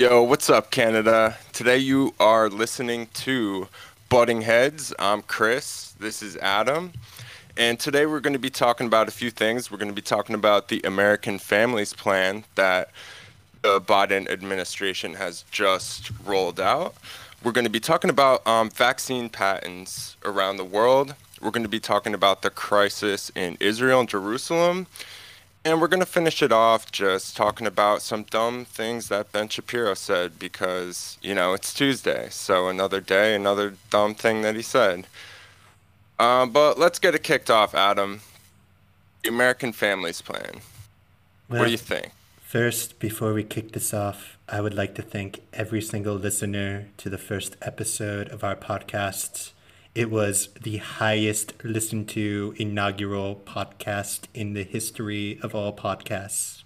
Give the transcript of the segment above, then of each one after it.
Yo, what's up, Canada? Today you are listening to Butting Heads. I'm Chris. This is Adam. And today we're going to be talking about a few things. We're going to be talking about the American Families Plan that the Biden administration has just rolled out. We're going to be talking about um, vaccine patents around the world. We're going to be talking about the crisis in Israel and Jerusalem. And we're going to finish it off just talking about some dumb things that Ben Shapiro said because, you know, it's Tuesday. So another day, another dumb thing that he said. Uh, but let's get it kicked off, Adam. The American Families Plan. Well, what do you think? First, before we kick this off, I would like to thank every single listener to the first episode of our podcast. It was the highest listened to inaugural podcast in the history of all podcasts.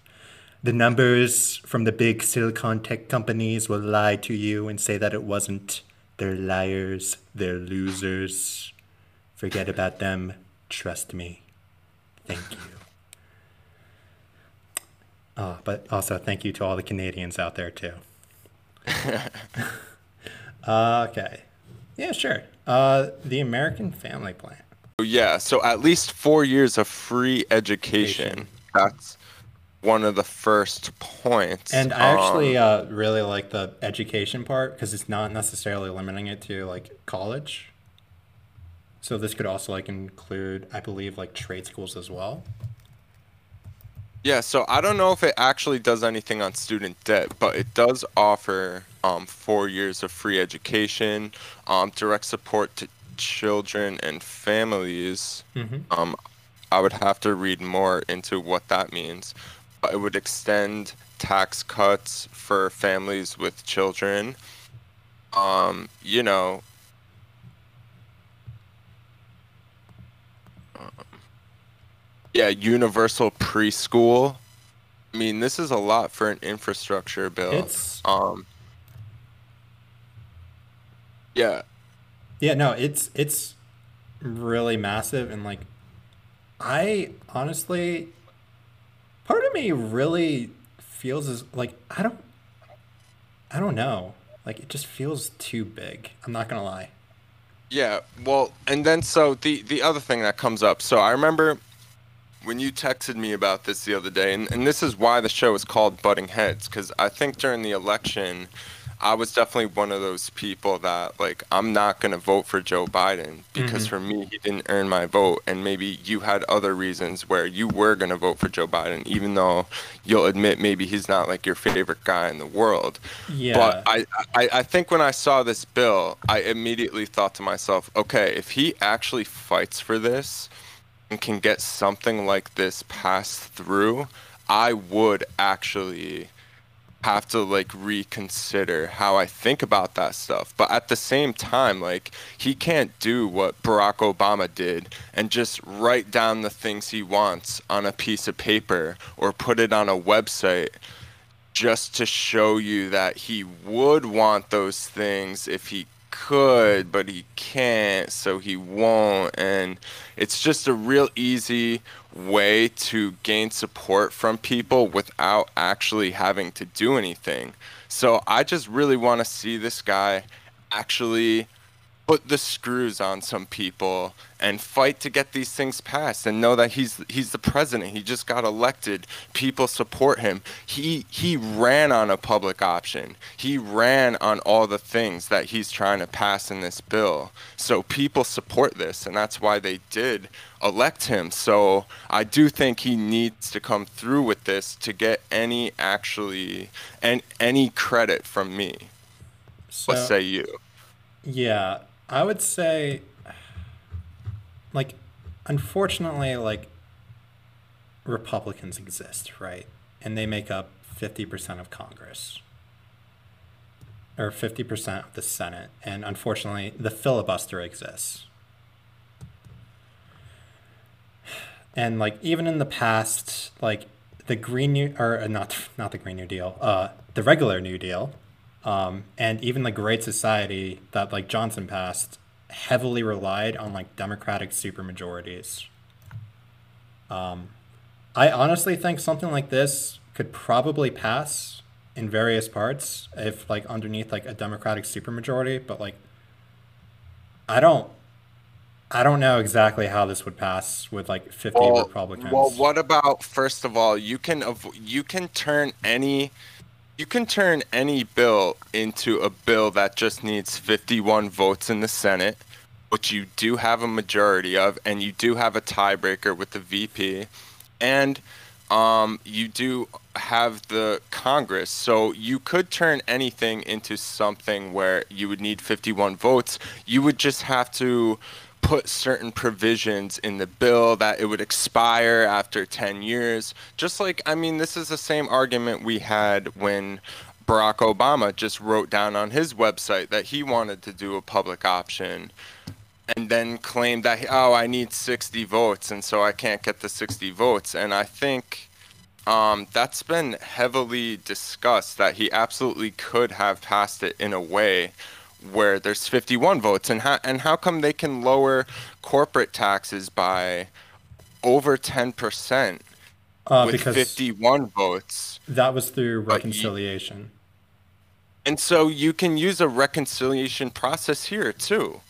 The numbers from the big silicon tech companies will lie to you and say that it wasn't. They're liars, they're losers. Forget about them. Trust me. Thank you. Oh, but also thank you to all the Canadians out there too. Ah, okay. Yeah, sure. Uh, the American Family Plan. Yeah, so at least four years of free education. Education. That's one of the first points. And I actually Um, uh, really like the education part because it's not necessarily limiting it to like college. So this could also like include, I believe, like trade schools as well. Yeah, so I don't know if it actually does anything on student debt, but it does offer um, four years of free education, um, direct support to children and families. Mm-hmm. Um, I would have to read more into what that means, but it would extend tax cuts for families with children. Um, you know, yeah, universal preschool. I mean, this is a lot for an infrastructure bill. It's Um, yeah, Yeah, no, it's it's really massive and like I honestly part of me really feels as like I don't I don't know. Like it just feels too big. I'm not gonna lie. yeah. Well, and then so the the other thing that comes up. So I remember when you texted me about this the other day, and, and this is why the show is called Butting Heads, because I think during the election, I was definitely one of those people that like I'm not gonna vote for Joe Biden because Mhm. for me he didn't earn my vote, and maybe you had other reasons where you were gonna vote for Joe Biden, even though you'll admit maybe he's not like your favorite guy in the world. Yeah. But I, I, I think when I saw this bill, I immediately thought to myself, okay, if he actually fights for this and can get something like this passed through, I would actually have to like reconsider how I think about that stuff. But at the same time, like he can't do what Barack Obama did and just write down the things he wants on a piece of paper or put it on a website just to show you that he would want those things if he could, but he can't, so he won't. And it's just a real easy way to gain support from people without actually having to do anything. So I just really want to see this guy actually put the screws on some people and fight to get these things passed and know that he's he's the president. He just got elected. People support him. He he ran on a public option. He ran on all the things that he's trying to pass in this bill. So people support this and that's why they did elect him. So i do think he needs to come through with this to get any actually and any credit from me. What say you? Yeah, I would say, like, unfortunately, like, Republicans exist, right? And they make up 50% of Congress, or 50% of the Senate. And unfortunately, the filibuster exists. And, like, even in the past, like, the Green New, or uh, not, not the Green New Deal, uh, the regular New Deal, um, and even the Great Society that like Johnson passed heavily relied on like Democratic supermajorities. Um, I honestly think something like this could probably pass in various parts if like underneath like a Democratic supermajority, but like I don't I don't know exactly how this would pass with like 50 Well, Republicans. well, what about first of all, you can you can turn any you can turn any bill into a bill that just needs 51 votes in the Senate, which you do have a majority of, and you do have a tiebreaker with the VP, and um, you do have the Congress. So you could turn anything into something where you would need 51 votes. You would just have to put certain provisions in the bill that it would expire after 10 years. Just like, I mean, this is the same argument we had when Barack Obama just wrote down on his website that he wanted to do a public option and then claimed that, oh, I need 60 votes, and so I can't get the 60 votes. And I think um, that's been heavily discussed that he absolutely could have passed it in a way where there's 51 votes and how and how come they can lower corporate taxes by over 10% uh, with because 51 votes? That was through reconciliation. and so you can use a reconciliation process here too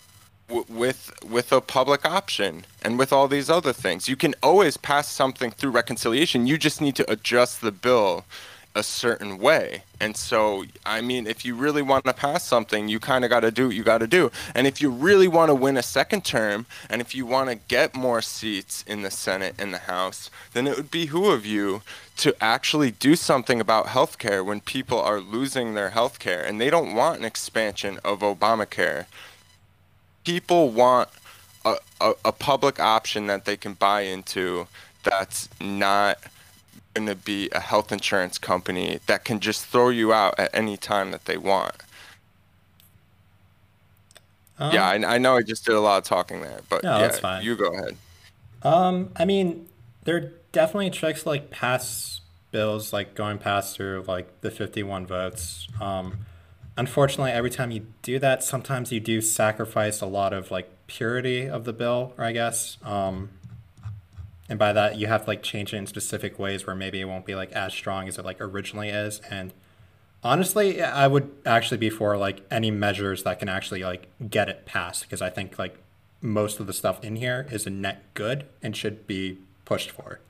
w- with with a public option and with all these other things. You can always pass something through reconciliation. You just need to adjust the bill a certain way. And so i mean if you really want to pass something you kind of got to do what you got to do. And if you really want to win a second term and if you want to get more seats in the senate and the house then it would behoove of you to actually do something about healthcare when people are losing their healthcare and they don't want an expansion of obamacare. People want a, a, a public option that they can buy into that's not going to be a health insurance company that can just throw you out at any time that they want. Um, yeah, I, I know I just did a lot of talking there, but No, yeah, that's fine. you go ahead. Um, I mean, there are definitely tricks like pass bills, like going past through like the 51 votes. Um, unfortunately, every time you do that, sometimes you do sacrifice a lot of like purity of the bill, or I guess. Um, and by that, you have to like change it in specific ways where maybe it won't be like as strong as it like originally is. And honestly, I would actually be for like any measures that can actually like get it passed because I think like most of the stuff in here is a net good and should be pushed for.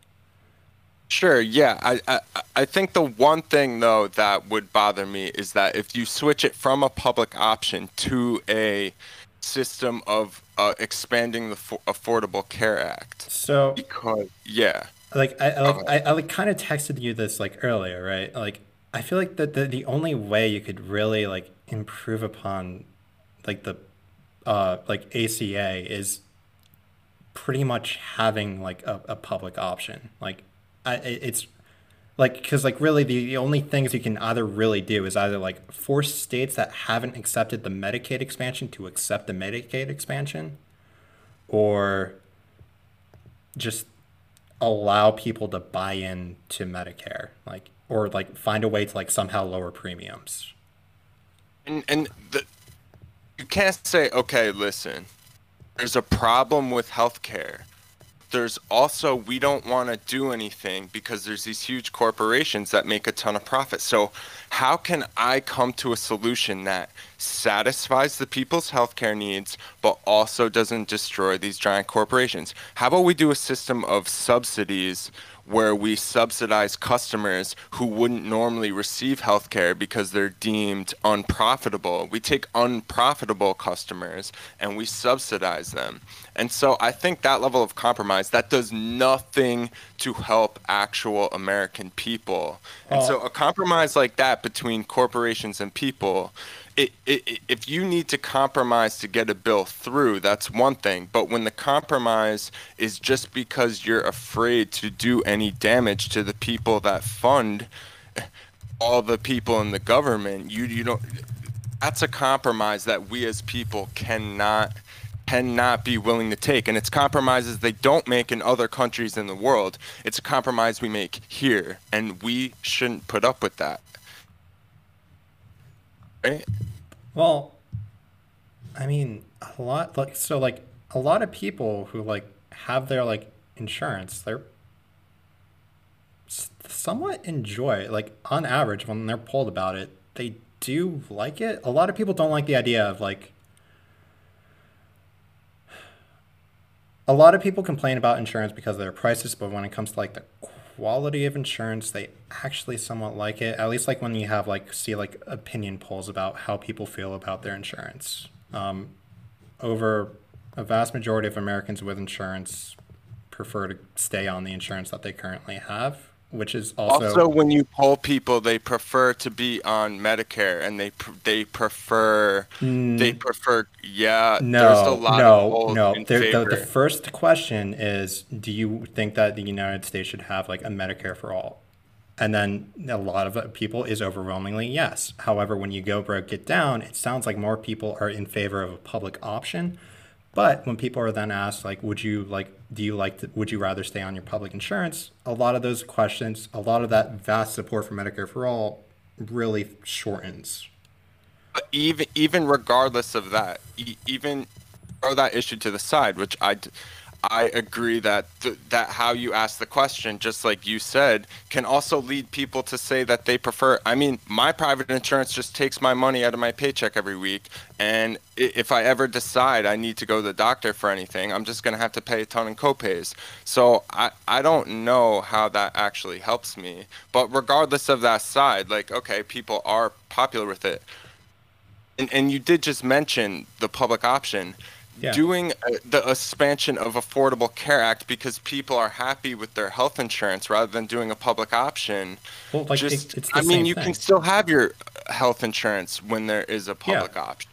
Sure, yeah. I, I I think the one thing though that would bother me is that if you switch it from a public option to a system of uh, expanding the Fo- Affordable Care Act, So because yeah, like I, I like I, I like kind of texted you this like earlier, right? Like I feel like that the, the only way you could really like improve upon like the uh like ACA is pretty much having like a, a public option. Like I it's like because like really the, the only things you can either really do is either like force states that haven't accepted the Medicaid expansion to accept the Medicaid expansion or just allow people to buy in to Medicare, like or like find a way to like somehow lower premiums. and and the you can't say okay, listen, there's a problem with healthcare. There's also we don't want to do anything because there's these huge corporations that make a ton of profit. So how can I come to a solution that satisfies the people's healthcare needs but also doesn't destroy these giant corporations? How about we do a system of subsidies where we subsidize customers who wouldn't normally receive healthcare because they're deemed unprofitable. We take unprofitable customers and we subsidize them. And so I think that level of compromise that does nothing to help actual American people. And uh. so a compromise like that between corporations and people it, it, if you need to compromise to get a bill through, that's one thing. But when the compromise is just because you're afraid to do any damage to the people that fund all the people in the government, you you don't. That's a compromise that we as people cannot cannot be willing to take and it's compromises they don't make in other countries in the world it's a compromise we make here and we shouldn't put up with that right Well, I mean, a lot like so like a lot of people who like have their like insurance, they're somewhat enjoy. Like on average, when they're polled about it, they do like it. A lot of people don't like the idea of like. A lot of people complain about insurance because of their prices, but when it comes to like the quality of insurance, they actually somewhat like it. At least like when you have like see like opinion polls about how people feel about their insurance. Um, over a vast majority of Americans with insurance prefer to stay on the insurance that they currently have, which is also Also, when you poll people, they prefer to be on Medicare, and they pr- they prefer hmm. they prefer yeah. there's a no, of no, no. the, the first question is, do you think that the United States should have like a Medicare for all? And then a lot of people is overwhelmingly yes. However, when you go break it down, it sounds like more people are in favor of a public option. But when people are then asked, like, would you like, do you like, to, would you rather stay on your public insurance? A lot of those questions, a lot of that vast support for Medicare for all really shortens. Even even regardless of that, even throw that issue to the side, which I I agree that th- that how you ask the question, just like you said, can also lead people to say that they prefer. I mean, my private insurance just takes my money out of my paycheck every week, and if I ever decide I need to go to the doctor for anything, I'm just gonna have to pay a ton in copays. So I I don't know how that actually helps me. But regardless of that side, like okay, people are popular with it and, and you did just mention the public option Yeah. doing uh, the expansion of affordable care act because people are happy with their health insurance rather than doing a public option Well, like, just it- it's the i mean you thing. can still have your health insurance when there is a public option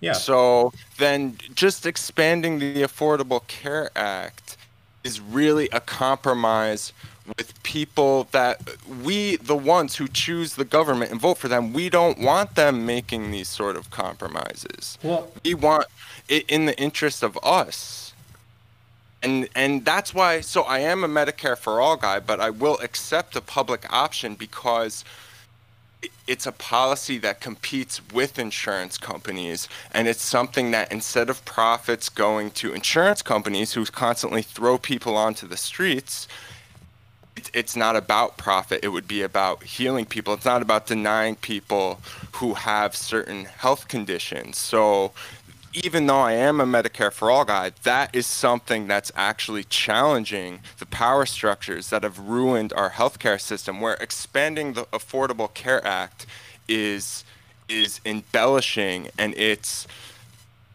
Yeah. so then just expanding the affordable care act is really a compromise with people that we the ones who choose the government and vote for them we don't want them making these sort of compromises Well- we want in the interest of us. And and that's why so i am a medicare for all guy but i will accept a public option because it's a policy that competes with insurance companies. And it's something that instead of profits going to insurance companies who constantly throw people onto the streets it's, it's not about profit. It would be about healing people. It's not about denying people who have certain health conditions. So even though I am a Medicare for all guy, that is something that's actually challenging the power structures that have ruined our healthcare system. Where expanding the Affordable Care Act is is embellishing and it's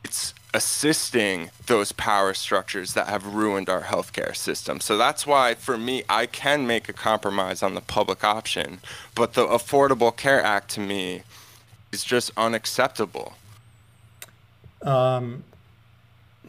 it's assisting those power structures that have ruined our healthcare system. So that's why for me I can make a compromise on the public option, but the Affordable Care Act to me is just unacceptable.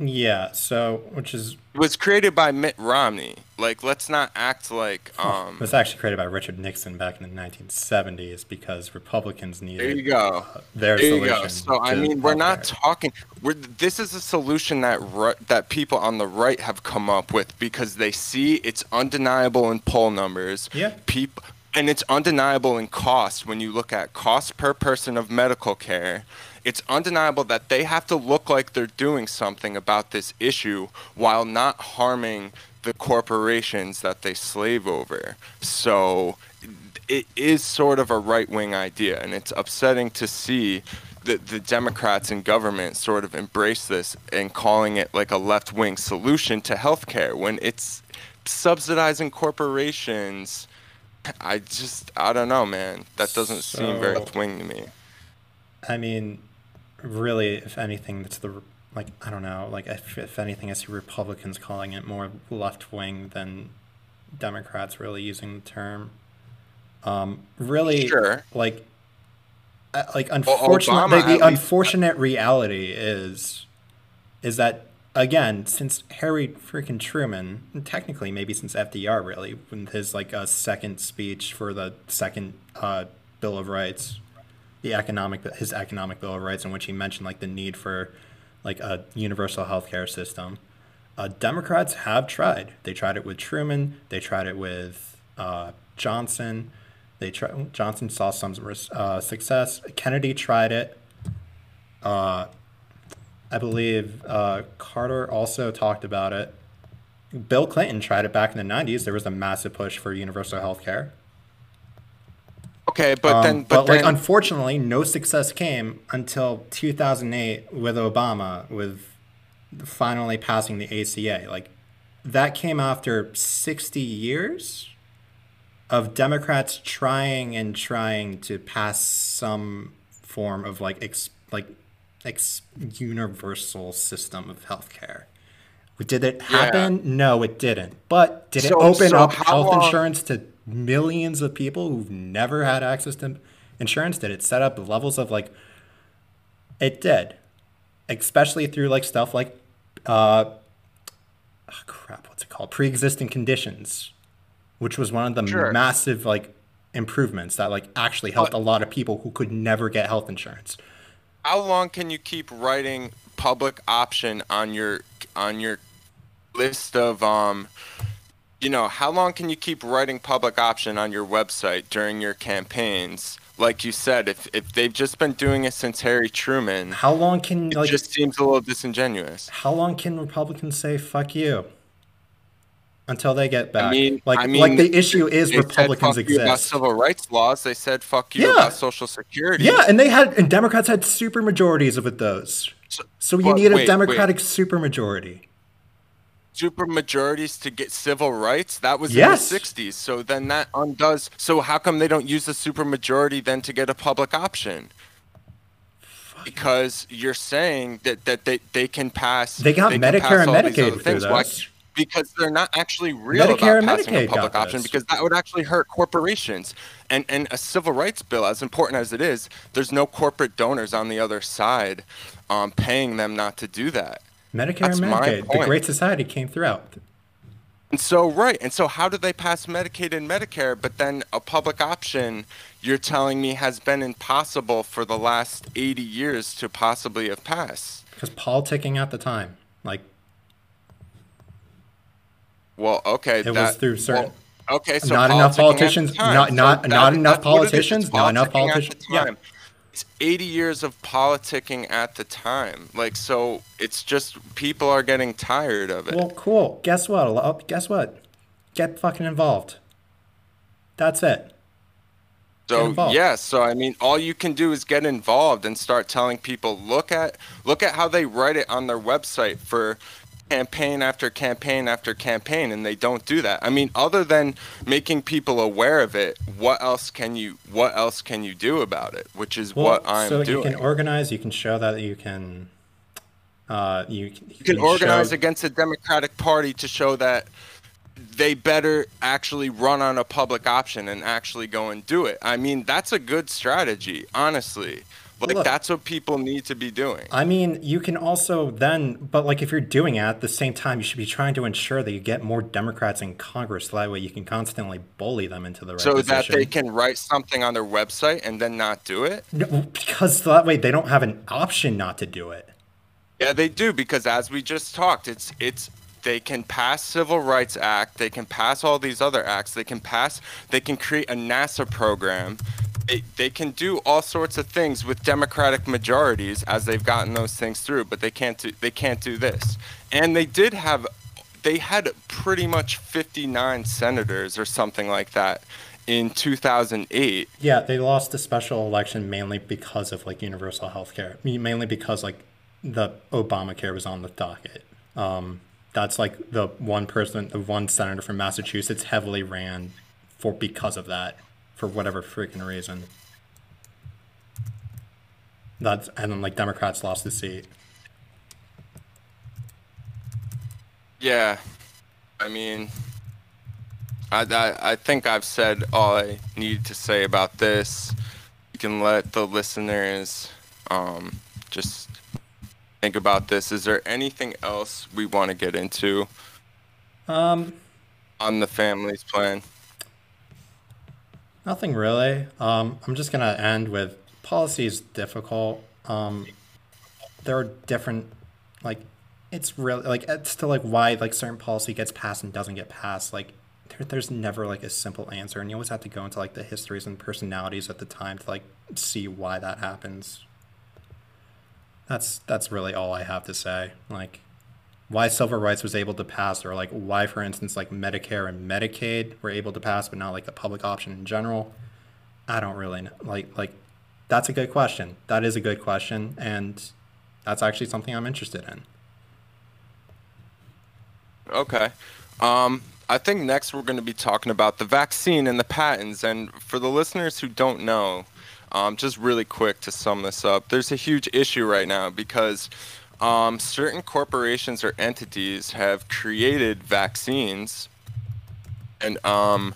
Yeah, so which is It was created by Mitt Romney. Like, let's not act like it um. was actually created by Richard Nixon back in the 1970s because Republicans needed. There you go. their There you go. So I mean, we're not talking. We're this is a solution that that people on the right have come up with because they see it's undeniable in poll numbers. Yeah. People. And it's undeniable in cost when you look at cost per person of medical care. It's undeniable that they have to look like they're doing something about this issue while not harming the corporations that they slave over. So it is sort of a right wing idea, and it's upsetting to see the, the Democrats in government sort of embrace this and calling it like a left wing solution to healthcare when it's subsidizing corporations. I just, I don't know, man. That doesn't seem very left wing to me. I mean, really, if anything, that's the like I don't know. Like if, if anything, I see Republicans calling it more left wing than Democrats really using the term. Um, really, Sure. like, uh, like Obama unfortunately, at the least- unfortunate reality is, is that again, since Harry freaking Truman, and technically maybe since FDR, really, with his like uh, second speech for the second uh, Bill of Rights, the economic his economic bill of rights in which he mentioned like the need for like a universal healthcare system. Uh, democrats have tried. They tried it with truman. They tried it with uh, johnson. They johnson saw some uh, success. Kennedy tried it. Uh, i believe uh, carter also talked about it. Bill clinton tried it back in the 90s there was a massive push for universal health care Okay, but Um, then, but, but, like unfortunately, no success came until 2008 with Obama, with finally passing the ACA. Like that came after 60 years of Democrats trying and trying to pass some form of like ex, like ex universal system of healthcare. Did it happen? No, it didn't. But did it So- open so up health long- insurance to millions of people who've never had access to insurance? Did it set up levels of like it did. Especially through like stuff like uh oh, crap, what's it called? Pre-existing conditions, which was one of the Sure. massive like improvements that like actually helped But- a lot of people who could never get health insurance. how long can you keep writing public option on your on your list of um you know how long can you keep writing public option on your website during your campaigns like you said if if they've just been doing it since harry truman How long can it like just seems a little disingenuous how long can Republicans say fuck you? Until they get back. mean- like I mean, like the issue is they Republicans said fuck you about exist. civil rights laws they said fuck you Yeah. about social security Yeah, and they had and Democrats had super majorities with those. So- So you need a wait, Democratic super majority. Super majorities to get civil rights? That was Yes. in the 60s so then that undoes so how come they don't use the super majority then to get a public option? Because you're saying that, that they, they can pass They got can Medicare and Medicaid things. Why- because they're not actually real Medicare about passing a Medicaid got public option because that would actually hurt corporations. And and a civil rights bill as important as it is there's no corporate donors on the other side um, paying them not to do that Medicare That's and Medicaid. The. Great Society came throughout. And so, right. And so, how did they pass Medicaid and Medicare, but then a public option you're telling me has been impossible for the last 80 years to possibly have passed? Because politicking at the time. Like Well, okay. It that, was through certain- well, okay, so Not enough politicking at the politicians- time. not- So not- not enough that's what it is, politicians, not enough politicking at the politicians- yeah. It's 80 years of politicking at the time. Like, so it's just people are getting tired of it. Well, cool. Guess what? Guess what? Get fucking involved. That's it. So yes, so I mean, all you can do is get involved and start telling people, look at look at how they write it on their website for campaign after campaign after campaign, and they don't do that. I mean, other than making people aware of it, what else can you what else can you do about it? Which is Well, what I'm so doing. So you can organize. You can show that you can. Uh, you, you you can show- organize against the Democratic Party to show that they better actually run on a public option and actually go and do it. I mean, that's a good strategy, honestly. Like Look. that's what people need to be doing. I mean, you can also then, but like if you're doing it at the same time, you should be trying to ensure that you get more Democrats in Congress. So that way you can constantly bully them into the right So position. that they can write something on their website and then not do it? No, because that way they don't have an option not to do it. Yeah, they do because as we just talked, it's it's they can pass Civil Rights Act, they can pass all these other acts, they can pass they can create a NASA program. They, they can do all sorts of things with democratic majorities as they've gotten those things through, but they can't do they can't do this. And they did have they had pretty much 59 senators or something like that in 2008. Yeah, they lost the special election mainly because of like universal health care. Mainly because like the Obamacare was on the docket. Um, that's like the one person, the one senator from Massachusetts heavily ran for because of that, for whatever freaking reason. That's and then like Democrats lost the seat. Yeah, I mean, I, I, I think I've said all I need to say about this. You can let the listeners um, just think about this. Is there anything else we want to get into Um, on the family's plan? Nothing really. Um, I'm just gonna end with policy is difficult. Um, there are different, like, it's really like it's to like why like certain policy gets passed and doesn't get passed. Like, there, there's never like a simple answer, and you always have to go into like the histories and personalities at the time to like see why that happens. That's that's really all I have to say. Like, why civil rights was able to pass or like why for instance like medicare and medicaid were able to pass but not like the public option in general I don't really know. Like like that's a good question. That is a good question and that's actually something I'm interested in. Okay. Um, I think next we're going to be talking about the vaccine and the patents. And for the listeners who don't know, um, just really quick to sum this up, there's a huge issue right now because um, certain corporations or entities have created vaccines and um,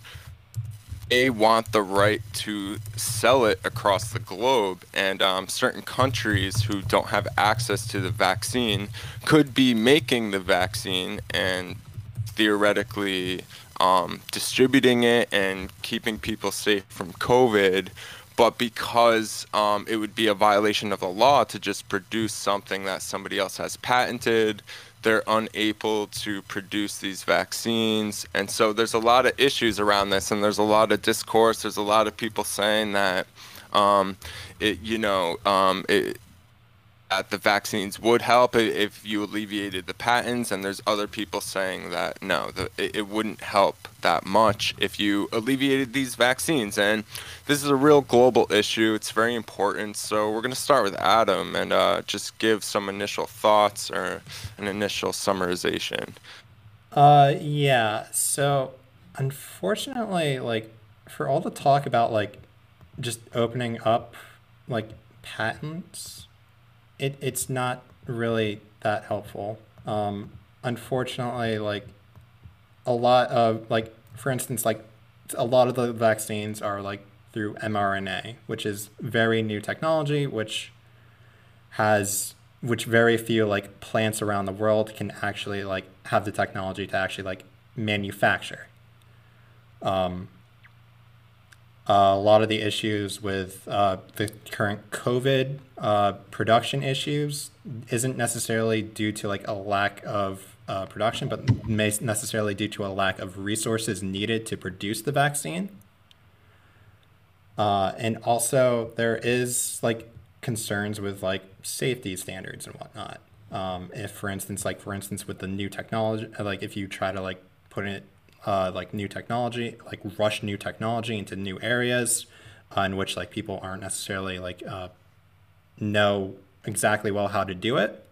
they want the right to sell it across the globe. And um, certain countries who don't have access to the vaccine could be making the vaccine and theoretically um, distributing it and keeping people safe from COVID but because um, it would be a violation of the law to just produce something that somebody else has patented, they're unable to produce these vaccines. And so there's a lot of issues around this, and there's a lot of discourse. There's a lot of people saying that, um, it, you know, um, it, that the vaccines would help if you alleviated the patents, and there's other people saying that no, the, it wouldn't help that much if you alleviated these vaccines. And this is a real global issue. It's very important. So we're going to start with Adam and uh, just give some initial thoughts or an initial summarization. Uh, yeah. So unfortunately, like for all the talk about like just opening up like patents it, it's not really that helpful. Um, unfortunately, like a lot of like, for instance, like a lot of the vaccines are like through mRNA, which is very new technology, which has which very few like plants around the world can actually like have the technology to actually like manufacture. Um, a lot of the issues with uh, the current COVID uh, production issues isn't necessarily due to like a lack of uh, production, but may necessarily due to a lack of resources needed to produce the vaccine. Uh, and also, there is like concerns with like safety standards and whatnot. Um, if, for instance, like for instance, with the new technology, like if you try to like put it uh, like new technology, like rush new technology into new areas uh, in which like people aren't necessarily like uh, know exactly well how to do it.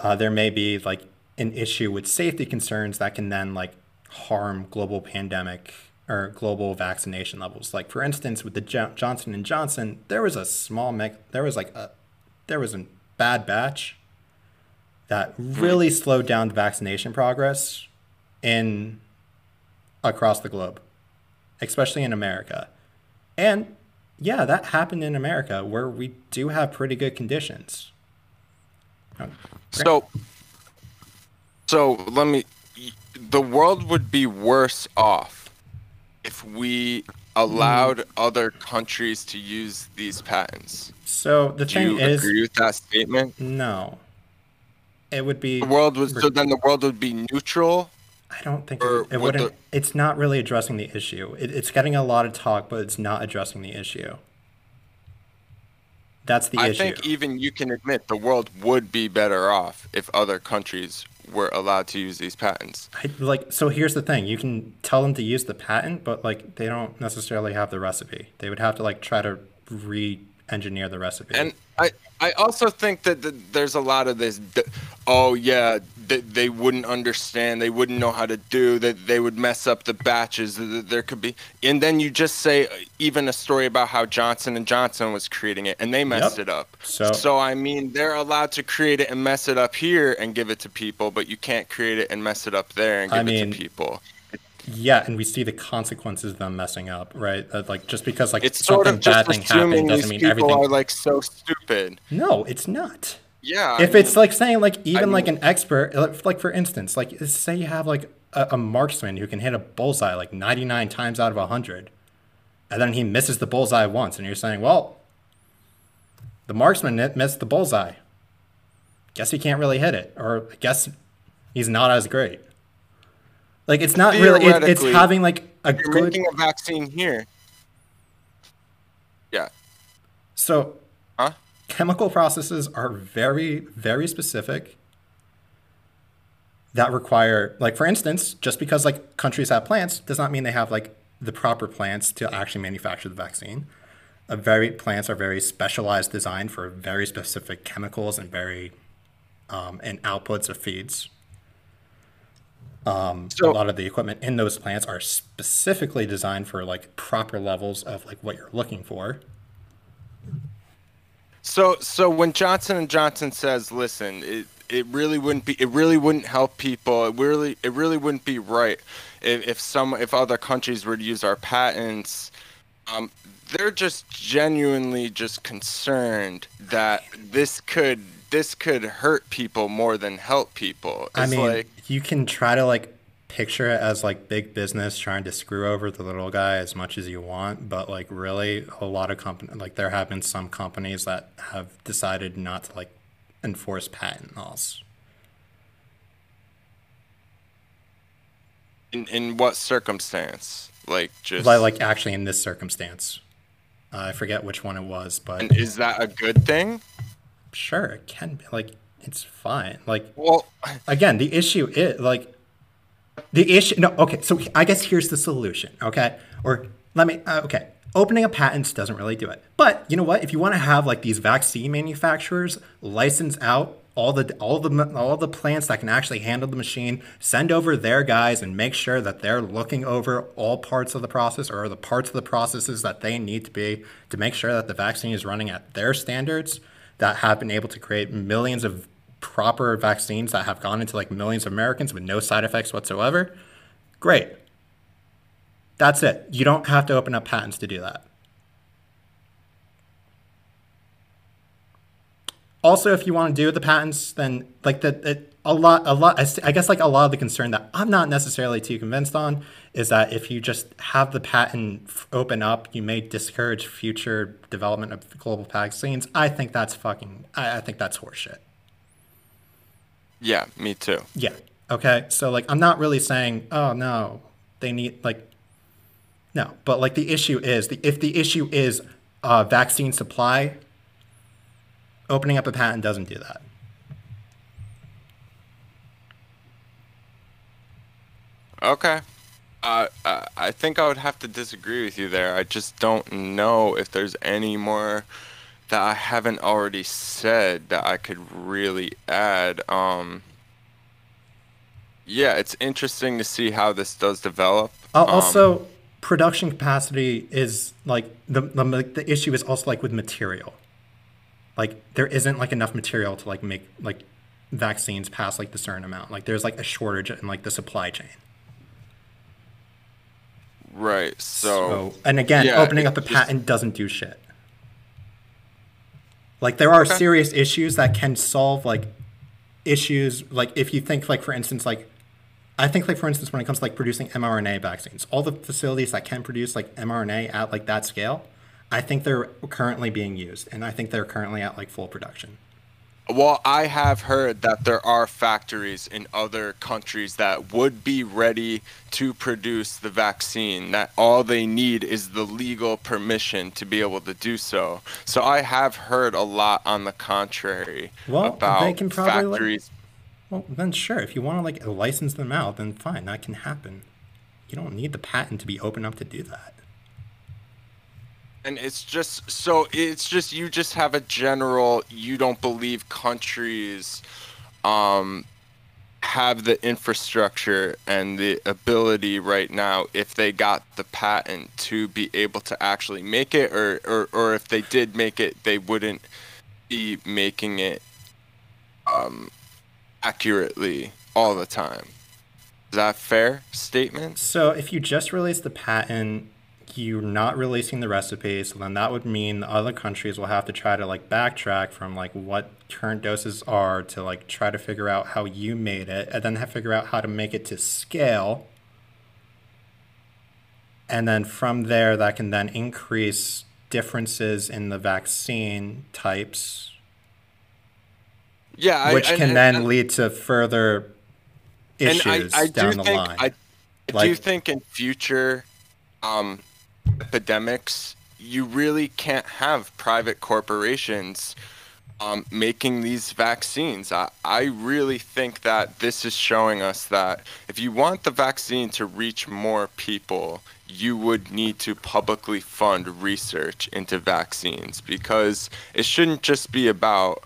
Uh, there may be like an issue with safety concerns that can then like harm global pandemic or global vaccination levels. Like for instance, with the jo- Johnson and Johnson, there was a small there was like a there was a bad batch that really slowed down the vaccination progress in across the globe, especially in America. And yeah, that happened in America where we do have pretty good conditions. Oh, so, so let me. The world would be worse off if we allowed mm. other countries to use these patents. So the Do thing you is, agree with that statement? No, it would be the world would. So then the world would be neutral I don't think it, it wouldn't. The, it's not really addressing the issue. It, it's getting a lot of talk, but it's not addressing the issue. That's the I issue. I think even you can admit the world would be better off if other countries were allowed to use these patents. I, like, so here's the thing: you can tell them to use the patent, but like they don't necessarily have the recipe. They would have to like try to re-engineer the recipe. And I, I also think that the, there's a lot of this. Oh yeah, that they wouldn't understand, they wouldn't know how to do, that they would mess up the batches. There could be, and then you just say uh, even a story about how Johnson and Johnson was creating it, and they messed yep. it up. So, so I mean, they're allowed to create it and mess it up here and give it to people, but you can't create it and mess it up there and give I mean, it to people. Yeah, and we see the consequences of them messing up, right? That, like just because like it's something bad thing happened doesn't mean everything. Are like so stupid. No, it's not. Yeah. If I it's like saying like even I mean, like an expert, uh, like for instance, like say you have like a, a, marksman who can hit a bullseye like 99 times out of 100, and then he misses the bullseye once, and you're saying, well, the marksman missed the bullseye. Guess he can't really hit it, or guess he's not as great. Like it's not really. It, it's having like a you're good. making a vaccine here. Yeah. So Huh? chemical processes are very, very specific that require, like, for instance, just because like countries have plants does not mean they have like the proper plants to actually manufacture the vaccine. A very plants are very specialized, designed for very specific chemicals and very um, and outputs of feeds. Um, So- a lot of the equipment in those plants are specifically designed for like proper levels of like what you're looking for. So so when Johnson and Johnson says, "Listen, it it really wouldn't be it really wouldn't help people. It really it really wouldn't be right if, if some if other countries were to use our patents." Um, they're just genuinely just concerned that this could this could hurt people more than help people. It's I mean, like you can try to like picture it as like big business trying to screw over the little guy as much as you want, but like really, a lot of company like there have been some companies that have decided not to like enforce patent laws. in, in what circumstance? Like just Like, like actually in this circumstance, uh, I forget which one it was, but and is that a good thing? Sure, it can be like it's fine. Like Well, again, the issue is like the issue. No, okay. So I guess here's the solution. Okay, or let me. Uh, okay, opening up patents doesn't really do it. But you know what? If you want to have like these vaccine manufacturers license out all the all the all the plants that can actually handle the machine, send over their guys and make sure that they're looking over all parts of the process or the parts of the processes that they need to be to make sure that the vaccine is running at their standards that have been able to create millions of proper vaccines that have gone into like millions of Americans with no side effects whatsoever, great. That's it. You don't have to open up patents to do that. Also, if you want to do the patents, then like that, it, a lot, a lot. I guess like a lot of the concern that I'm not necessarily too convinced on is that if you just have the patent f- open up, you may discourage future development of global vaccines. I think that's fucking. I, I think that's horseshit. yeah, me too. Yeah. Okay. So like I'm not really saying, oh no, they need like no, but like the issue is the if the issue is uh, vaccine supply, opening up a patent doesn't do that. Okay. Uh, I I think I would have to disagree with you there. I just don't know if there's any more that I haven't already said that I could really add. Um, yeah, it's interesting to see how this does develop. Uh, Um, also, production capacity is like the, the the issue is also like with material. Like there isn't like enough material to like make like vaccines past like the certain amount. Like there's like a shortage in like the supply chain. Right. So, So, and again, yeah, opening up a it's just- patent doesn't do shit. Like there are Okay. serious issues that can solve like issues like if you think like for instance like I think like for instance when it comes to like producing mRNA vaccines, all the facilities that can produce like mRNA at like that scale, I think they're currently being used and I think they're currently at like full production. Well, I have heard that there are factories in other countries that would be ready to produce the vaccine. That all they need is the legal permission to be able to do so. So I have heard a lot on the contrary Well, about they can probably, like- factories. Well, then sure, if you want to like license them out, then fine, that can happen. You don't need the patent to be open up to do that. And it's just so it's just you just have a general you don't believe countries um have the infrastructure and the ability right now if they got the patent to be able to actually make it or or, or if they did make it they wouldn't be making it um accurately all the time. Is that fair statement? So if you just release the patent, you're not releasing the recipe, so then that would mean the other countries will have to try to like backtrack from like what current doses are to like try to figure out how you made it and then have figure out how to make it to scale. And then from there that can then increase differences in the vaccine types Yeah, which and- can then lead to further issues I, I down do the think line. I, I do think in future um, epidemics, you really can't have private corporations um, making these vaccines. I, I really think that this is showing us that if you want the vaccine to reach more people, you would need to publicly fund research into vaccines because it shouldn't just be about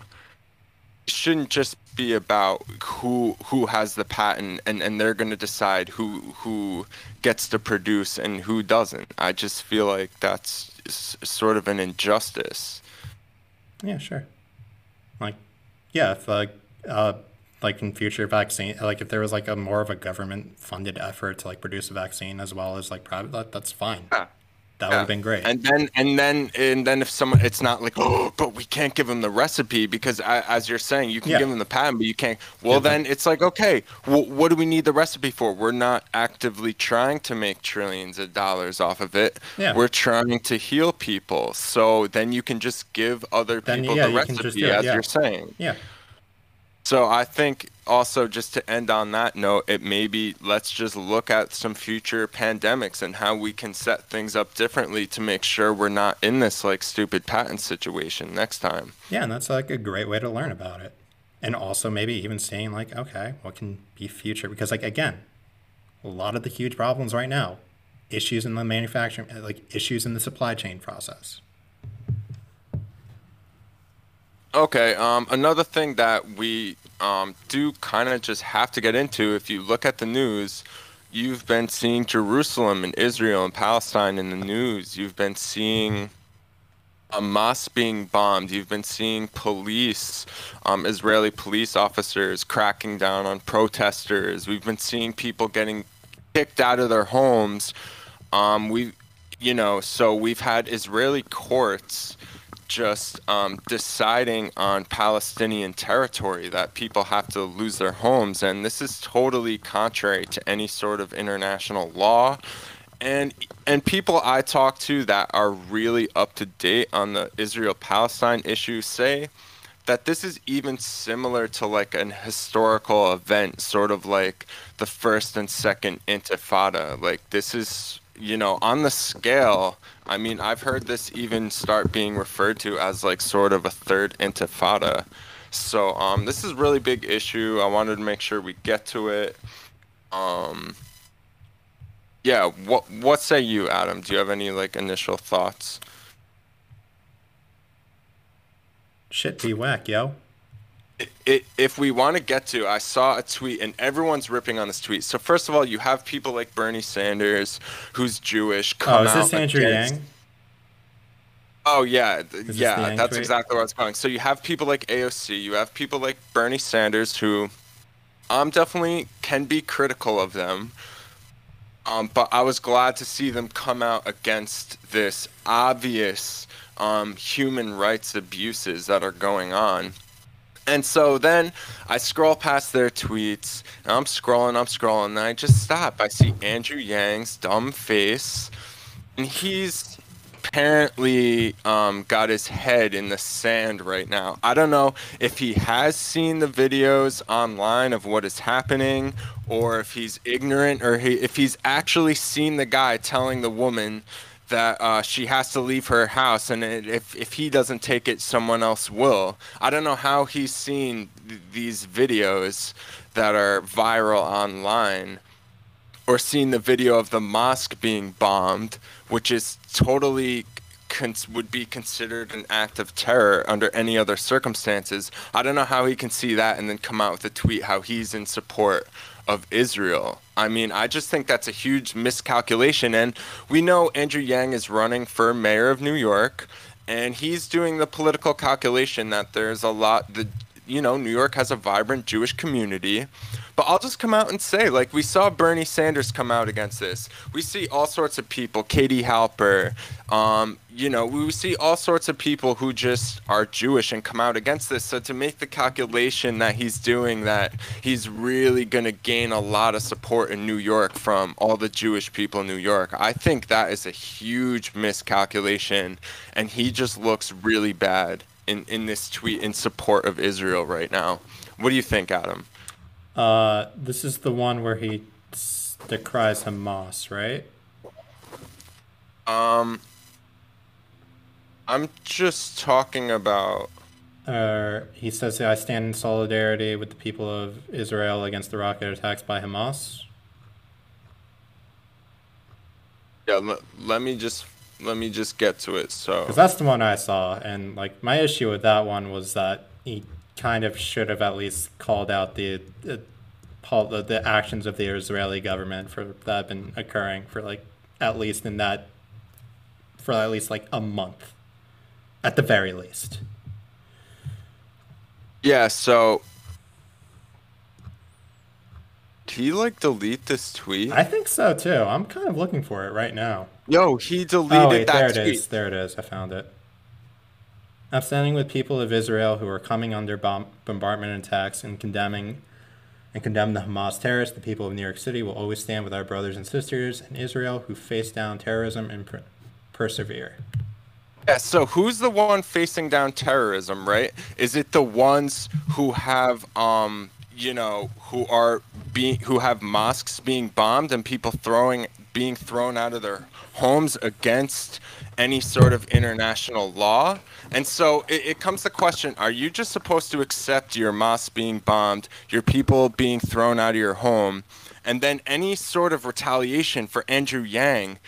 shouldn't just be about who who has the patent and, and they're going to decide who who gets to produce and who doesn't. I just feel like that's sort of an injustice. Yeah, sure like yeah if like uh like in future vaccine like if there was like a more of a government funded effort to like produce a vaccine as well as like private that, that's fine yeah. That yeah. would have been great. And then and then and then if someone it's not like oh but we can't give them the recipe because as you're saying you can yeah. give them the patent but you can't. Well then it's like okay well, what do we need the recipe for? We're not actively trying to make trillions of dollars off of it. Yeah. we're trying to heal people. So then you can just give other then, people the recipe as you're saying. Yeah so I think also just to end on that note, it maybe let's just look at some future pandemics and how we can set things up differently to make sure we're not in this like stupid patent situation next time. Yeah, and that's like a great way to learn about it. And also maybe even seeing like, okay, what can be future because like again, a lot of the huge problems right now, issues in the manufacturing like issues in the supply chain process. Okay. Um, another thing that we um, do kind of just have to get into, if you look at the news, you've been seeing Jerusalem and Israel and Palestine in the news. You've been seeing a mosque being bombed. You've been seeing police, um, Israeli police officers cracking down on protesters. We've been seeing people getting kicked out of their homes. Um, we, you know, so we've had Israeli courts just um, deciding on Palestinian territory that people have to lose their homes. And this is totally contrary to any sort of international law. And and people I talk to that are really up to date on the Israel Palestine issue say that this is even similar to like an historical event, sort of like the first and second intifada. Like this is you know on the scale I mean, I've heard this even start being referred to as like sort of a third intifada. So um, this is really big issue. I wanted to make sure we get to it. Um, yeah, what what say you, Adam? Do you have any like initial thoughts? Shit be whack, yo it, if we want to get to, I saw a tweet and everyone's ripping on this tweet. So first of all, you have people like Bernie Sanders, who's Jewish, oh, come oh, is this Andrew against... Yang? Oh yeah, is yeah, that's tweet? exactly where I was going. So you have people like AOC, you have people like Bernie Sanders, who I'm um definitely can be critical of them. Um, but I was glad to see them come out against this obvious um, human rights abuses that are going on. And so then I scroll past their tweets, I'm scrolling, I'm scrolling, and I just stop. I see Andrew Yang's dumb face, and he's apparently um, got his head in the sand right now. I don't know if he has seen the videos online of what is happening, or if he's ignorant, or he, if he's actually seen the guy telling the woman that uh, she has to leave her house, and if if he doesn't take it, someone else will. I don't know how he's seen th- these videos that are viral online, or seen the video of the mosque being bombed, which is totally cons- would be considered an act of terror under any other circumstances. I don't know how he can see that and then come out with a tweet how he's in support of Israel. I mean, I just think that's a huge miscalculation. And we know Andrew Yang is running for mayor of New York, and he's doing the political calculation that there's a lot, the, you know, New York has a vibrant Jewish community. But I'll just come out and say, like, we saw Bernie Sanders come out against this. We see all sorts of people, Katie Halper, um, you know, we see all sorts of people who just are Jewish and come out against this. So to make the calculation that he's doing that he's really going to gain a lot of support in New York from all the Jewish people in New York, I think that is a huge miscalculation. And he just looks really bad in, in this tweet in support of Israel right now. What do you think, Adam? Uh, this is the one where he decries Hamas, right? Um, I'm just talking about. Uh, he says, I stand in solidarity with the people of Israel against the rocket attacks by Hamas. Yeah, let, let me just let me just get to it. So Because that's the one I saw, and like my issue with that one was that he kind of should have at least called out the the, the, the actions of the Israeli government for that have been occurring for like at least in that for at least like a month, at the very least. yeah, so did he like delete this tweet? I think so too. I'm kind of looking for it right now. Yo, he deleted Oh wait, that there it tweet. is. There it is. I found it. I'm standing with people of Israel who are coming under bomb- bombardment and attacks and condemning and condemn the Hamas terrorists. The people of New York City will always stand with our brothers and sisters in Israel who face down terrorism and per- persevere. Yeah, so who's the one facing down terrorism, right? Is it the ones who have um you know, who are being who have mosques being bombed and people throwing being thrown out of their homes against any sort of international law? And so it, it comes to question, are you just supposed to accept your mosque being bombed, your people being thrown out of your home, and then any sort of retaliation for Andrew Yang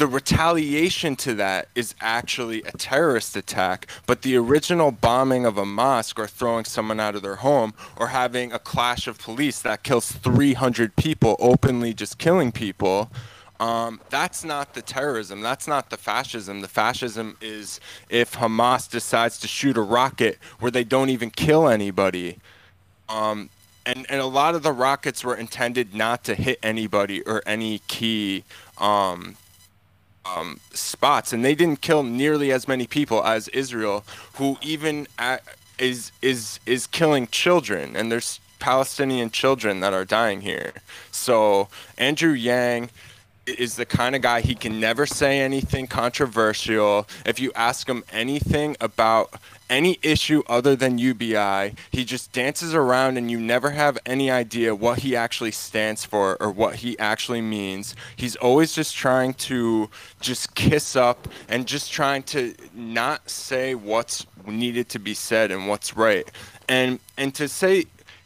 the retaliation to that is actually a terrorist attack, but the original bombing of a mosque or throwing someone out of their home or having a clash of police that kills 300 people openly just killing people. Um, that's not the terrorism. That's not the fascism. The fascism is if Hamas decides to shoot a rocket where they don't even kill anybody. Um, and, and a lot of the rockets were intended not to hit anybody or any key um, um, spots, and they didn't kill nearly as many people as Israel, who even at, is is is killing children, and there's Palestinian children that are dying here. So Andrew Yang is the kind of guy he can never say anything controversial. If you ask him anything about any issue other than UBI, he just dances around and you never have any idea what he actually stands for or what he actually means. He's always just trying to just kiss up and just trying to not say what's needed to be said and what's right. And and to say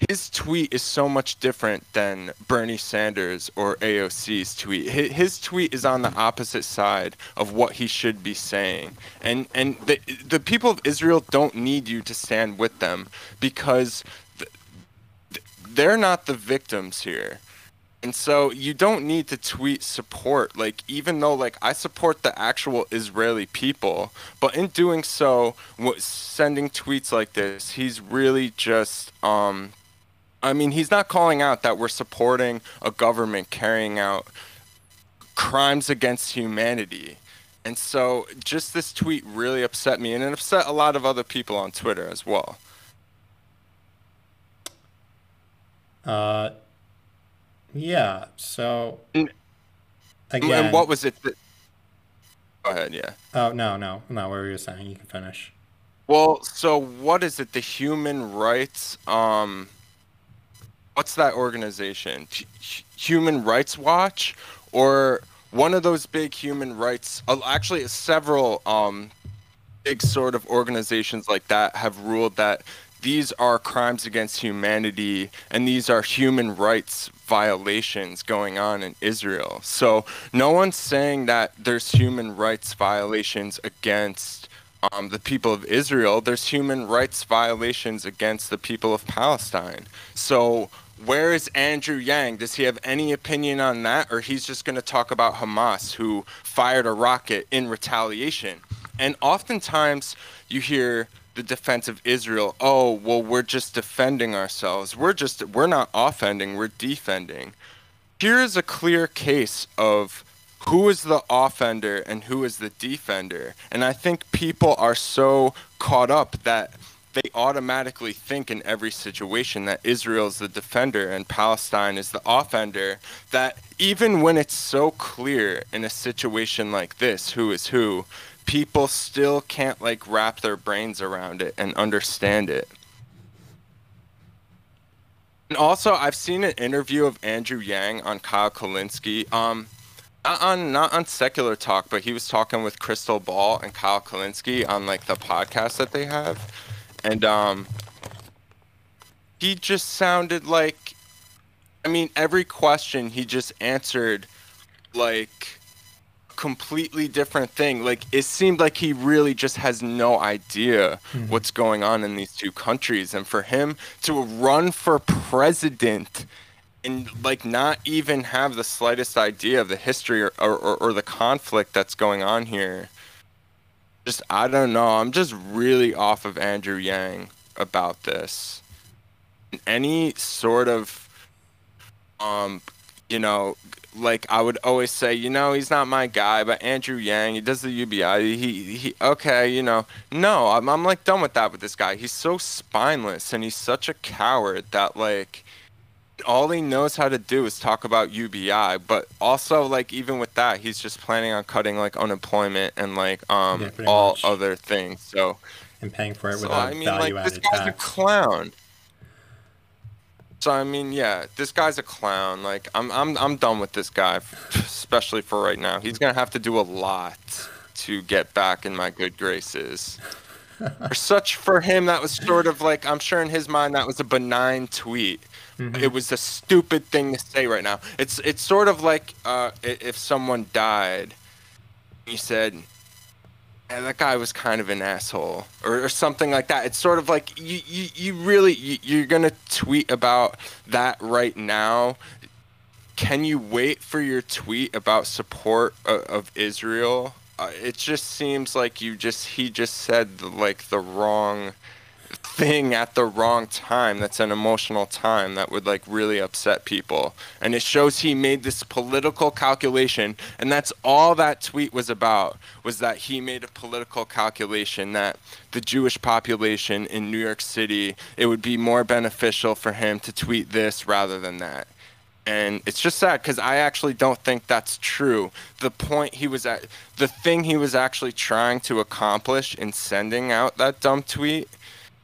his tweet is so much different than Bernie Sanders or AOC's tweet. His, tweet is on the opposite side of what he should be saying. And and the the people of Israel don't need you to stand with them because th- th- they're not the victims here. And so you don't need to tweet support. Like even though like I support the actual Israeli people, but in doing so, sending tweets like this, he's really just um I mean, he's not calling out that we're supporting a government carrying out crimes against humanity. And so just this tweet really upset me and it upset a lot of other people on Twitter as well. Uh, yeah. So And- again, And what was it that Go ahead, yeah. oh no, no, no. What were you saying? You can finish. Well, so what is it? The Human Rights um what's that organization? Human Rights Watch or one of those big human rights uh, actually several um big sort of organizations like that have ruled that these are crimes against humanity and these are human rights violations going on in Israel. So no one's saying that there's human rights violations against um, the people of Israel. There's human rights violations against the people of Palestine. So where is Andrew Yang? Does he have any opinion on that, or he's just going to talk about Hamas, who fired a rocket in retaliation? And oftentimes you hear the defense of Israel, oh, well, we're just defending ourselves. We're just, we're not offending, we're defending. Here is a clear case of who is the offender and who is the defender. And I think people are so caught up that they automatically think in every situation that Israel is the defender and Palestine is the offender. That even when it's so clear in a situation like this, who is who, people still can't like wrap their brains around it and understand it. And also, I've seen an interview of Andrew Yang on Kyle Kulinski. Um, not on not on secular talk, but he was talking with Krystal Ball and Kyle Kulinski on like the podcast that they have. And um, he just sounded like, I mean, every question he just answered like completely different thing. Like it seemed like he really just has no idea mm-hmm. what's going on in these two countries, and for him to run for president and like not even have the slightest idea of the history or, or, or the conflict that's going on here. Just I don't know. I'm just really off of Andrew Yang about this. Any sort of um you know like I would always say, you know, he's not my guy, but Andrew Yang, he does the UBI. He he okay, you know. No, I'm I'm like done with that with this guy. He's so spineless and he's such a coward that like all he knows how to do is talk about UBI, but also like even with that, he's just planning on cutting like unemployment and like um yeah, all much. other things. So and paying for it so, without I mean, value like, this guy's tax. a clown. So I mean, yeah, this guy's a clown. Like I'm, I'm, I'm done with this guy, especially for right now. He's gonna have to do a lot to get back in my good graces. for such for him, that was sort of like I'm sure in his mind that was a benign tweet. Mm-hmm. It was a stupid thing to say right now. It's it's sort of like uh, if someone died, you said, and that guy was kind of an asshole or, or something like that it's sort of like you you, you really you, you're gonna tweet about that right now can you wait for your tweet about support of, of israel uh, it just seems like you just he just said like the wrong thing at the wrong time that's an emotional time that would like really upset people and it shows he made this political calculation and that's all that tweet was about was that he made a political calculation that the jewish population in new york city it would be more beneficial for him to tweet this rather than that and it's just sad because I actually don't think that's true. The point he was at, the thing he was actually trying to accomplish in sending out that dumb tweet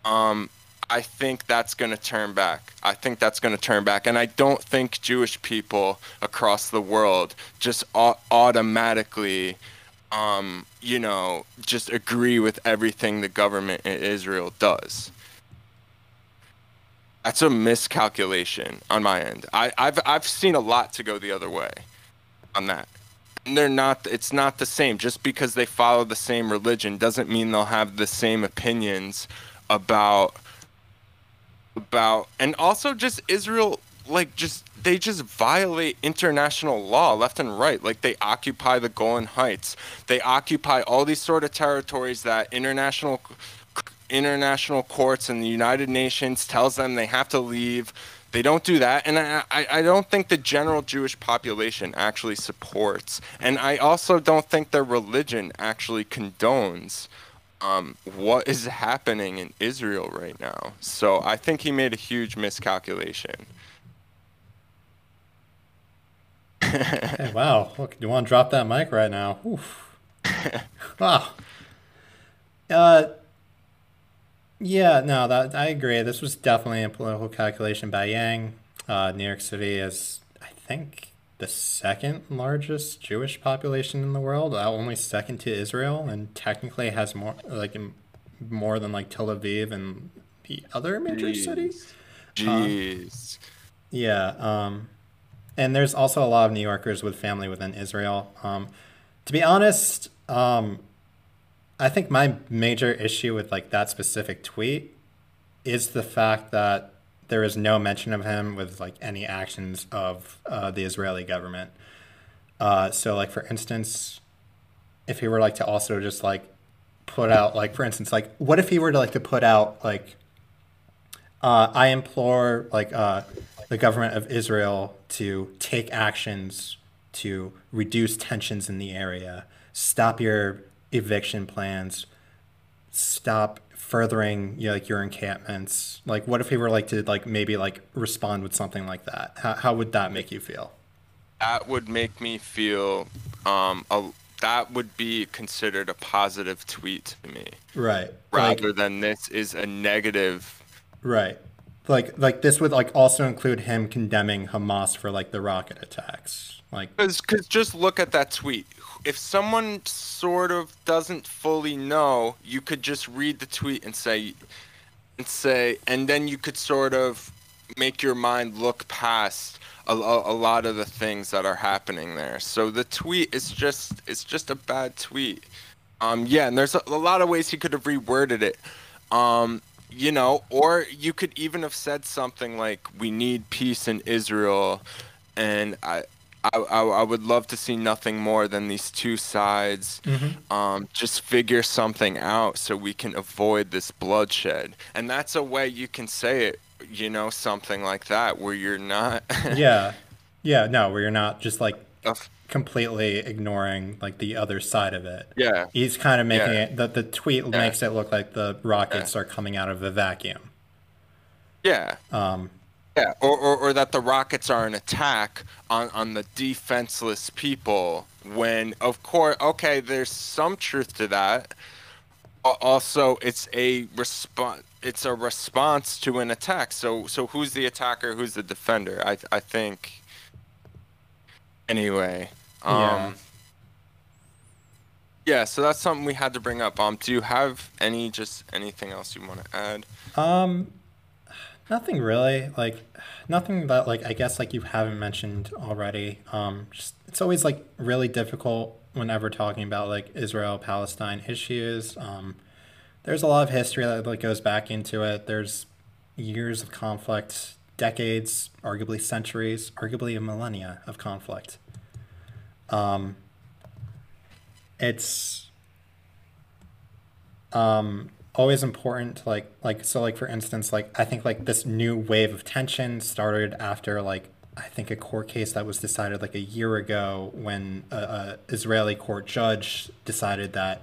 um, I think that's going to turn back. I think that's going to turn back. And I don't think Jewish people across the world just au- automatically, um, you know, just agree with everything the government in Israel does. That's a miscalculation on my end. I, I've, I've seen a lot to go the other way on that. And they're not, it's not the same. Just because they follow the same religion doesn't mean they'll have the same opinions about about and also just Israel like just they just violate international law left and right. Like they occupy the Golan Heights. They occupy all these sort of territories that international international courts and the United Nations tells them they have to leave. They don't do that. And I, I, I don't think the general jewish population actually supports. And i also don't think their religion actually condones um, what is happening in Israel right now. So I think he made a huge miscalculation. hey, wow. Look, you want to drop that mic right now? Oof. wow. Uh, yeah, no, that I agree. This was definitely a political calculation by Yang. Uh, New York City is, I think, the second largest Jewish population in the world, uh, only second to Israel, and technically has more like more than like Tel Aviv and the other major Jeez. cities. Jeez. Um, yeah. Um, and there's also a lot of New Yorkers with family within Israel. Um, to be honest, um, I think my major issue with like that specific tweet is the fact that there is no mention of him with like any actions of uh, the Israeli government. Uh, so, like for instance, if he were like to also just like put out like for instance like what if he were to like to put out like uh, I implore like uh, the government of Israel to take actions to reduce tensions in the area, stop your eviction plans, stop furthering you know, like your encampments. Like what if he were like to like maybe like respond with something like that? How, how would that make you feel? That would make me feel um a, that would be considered a positive tweet to me. Right. Rather like, than this is a negative right. Like like this would like also include him condemning hamas for like the rocket attacks. Like because just look at that tweet if someone sort of doesn't fully know, you could just read the tweet and say, and say, and then you could sort of make your mind look past a, a, lot of the things that are happening there. So the tweet is just it's just a bad tweet. Um, yeah, and there's a, a lot of ways he could have reworded it. Um, you know, or you could even have said something like, "We need peace in Israel," and I, I, I, I would love to see nothing more than these two sides Mm-hmm. um, just figure something out so we can avoid this bloodshed. And that's a way you can say it, you know, something like that, where you're not. Yeah. Yeah, no, where you're not just like completely ignoring like the other side of it. yeah. He's kind of making Yeah. it the the tweet makes it look like the rockets are coming out of a vacuum. Yeah. Um, Yeah, or, or, or that the rockets are an attack on, on the defenseless people when, of course, okay, there's some truth to that. Also, it's a response. It's a response to an attack. So, so who's the attacker? Who's the defender? I, I think. Anyway, um, Yeah. yeah. So that's something we had to bring up. Um, do you have any just anything else you want to add? Um, nothing really. Like, nothing that like I guess like you haven't mentioned already. Um, just it's always like really difficult whenever talking about like Israel Palestine issues. Um, there's a lot of history that like goes back into it. There's years of conflict, decades, arguably centuries, arguably a millennia of conflict. Um, it's um always important to like like so like for instance like i think like this new wave of tension started after like i think a court case that was decided like a year ago when a, a israeli court judge decided that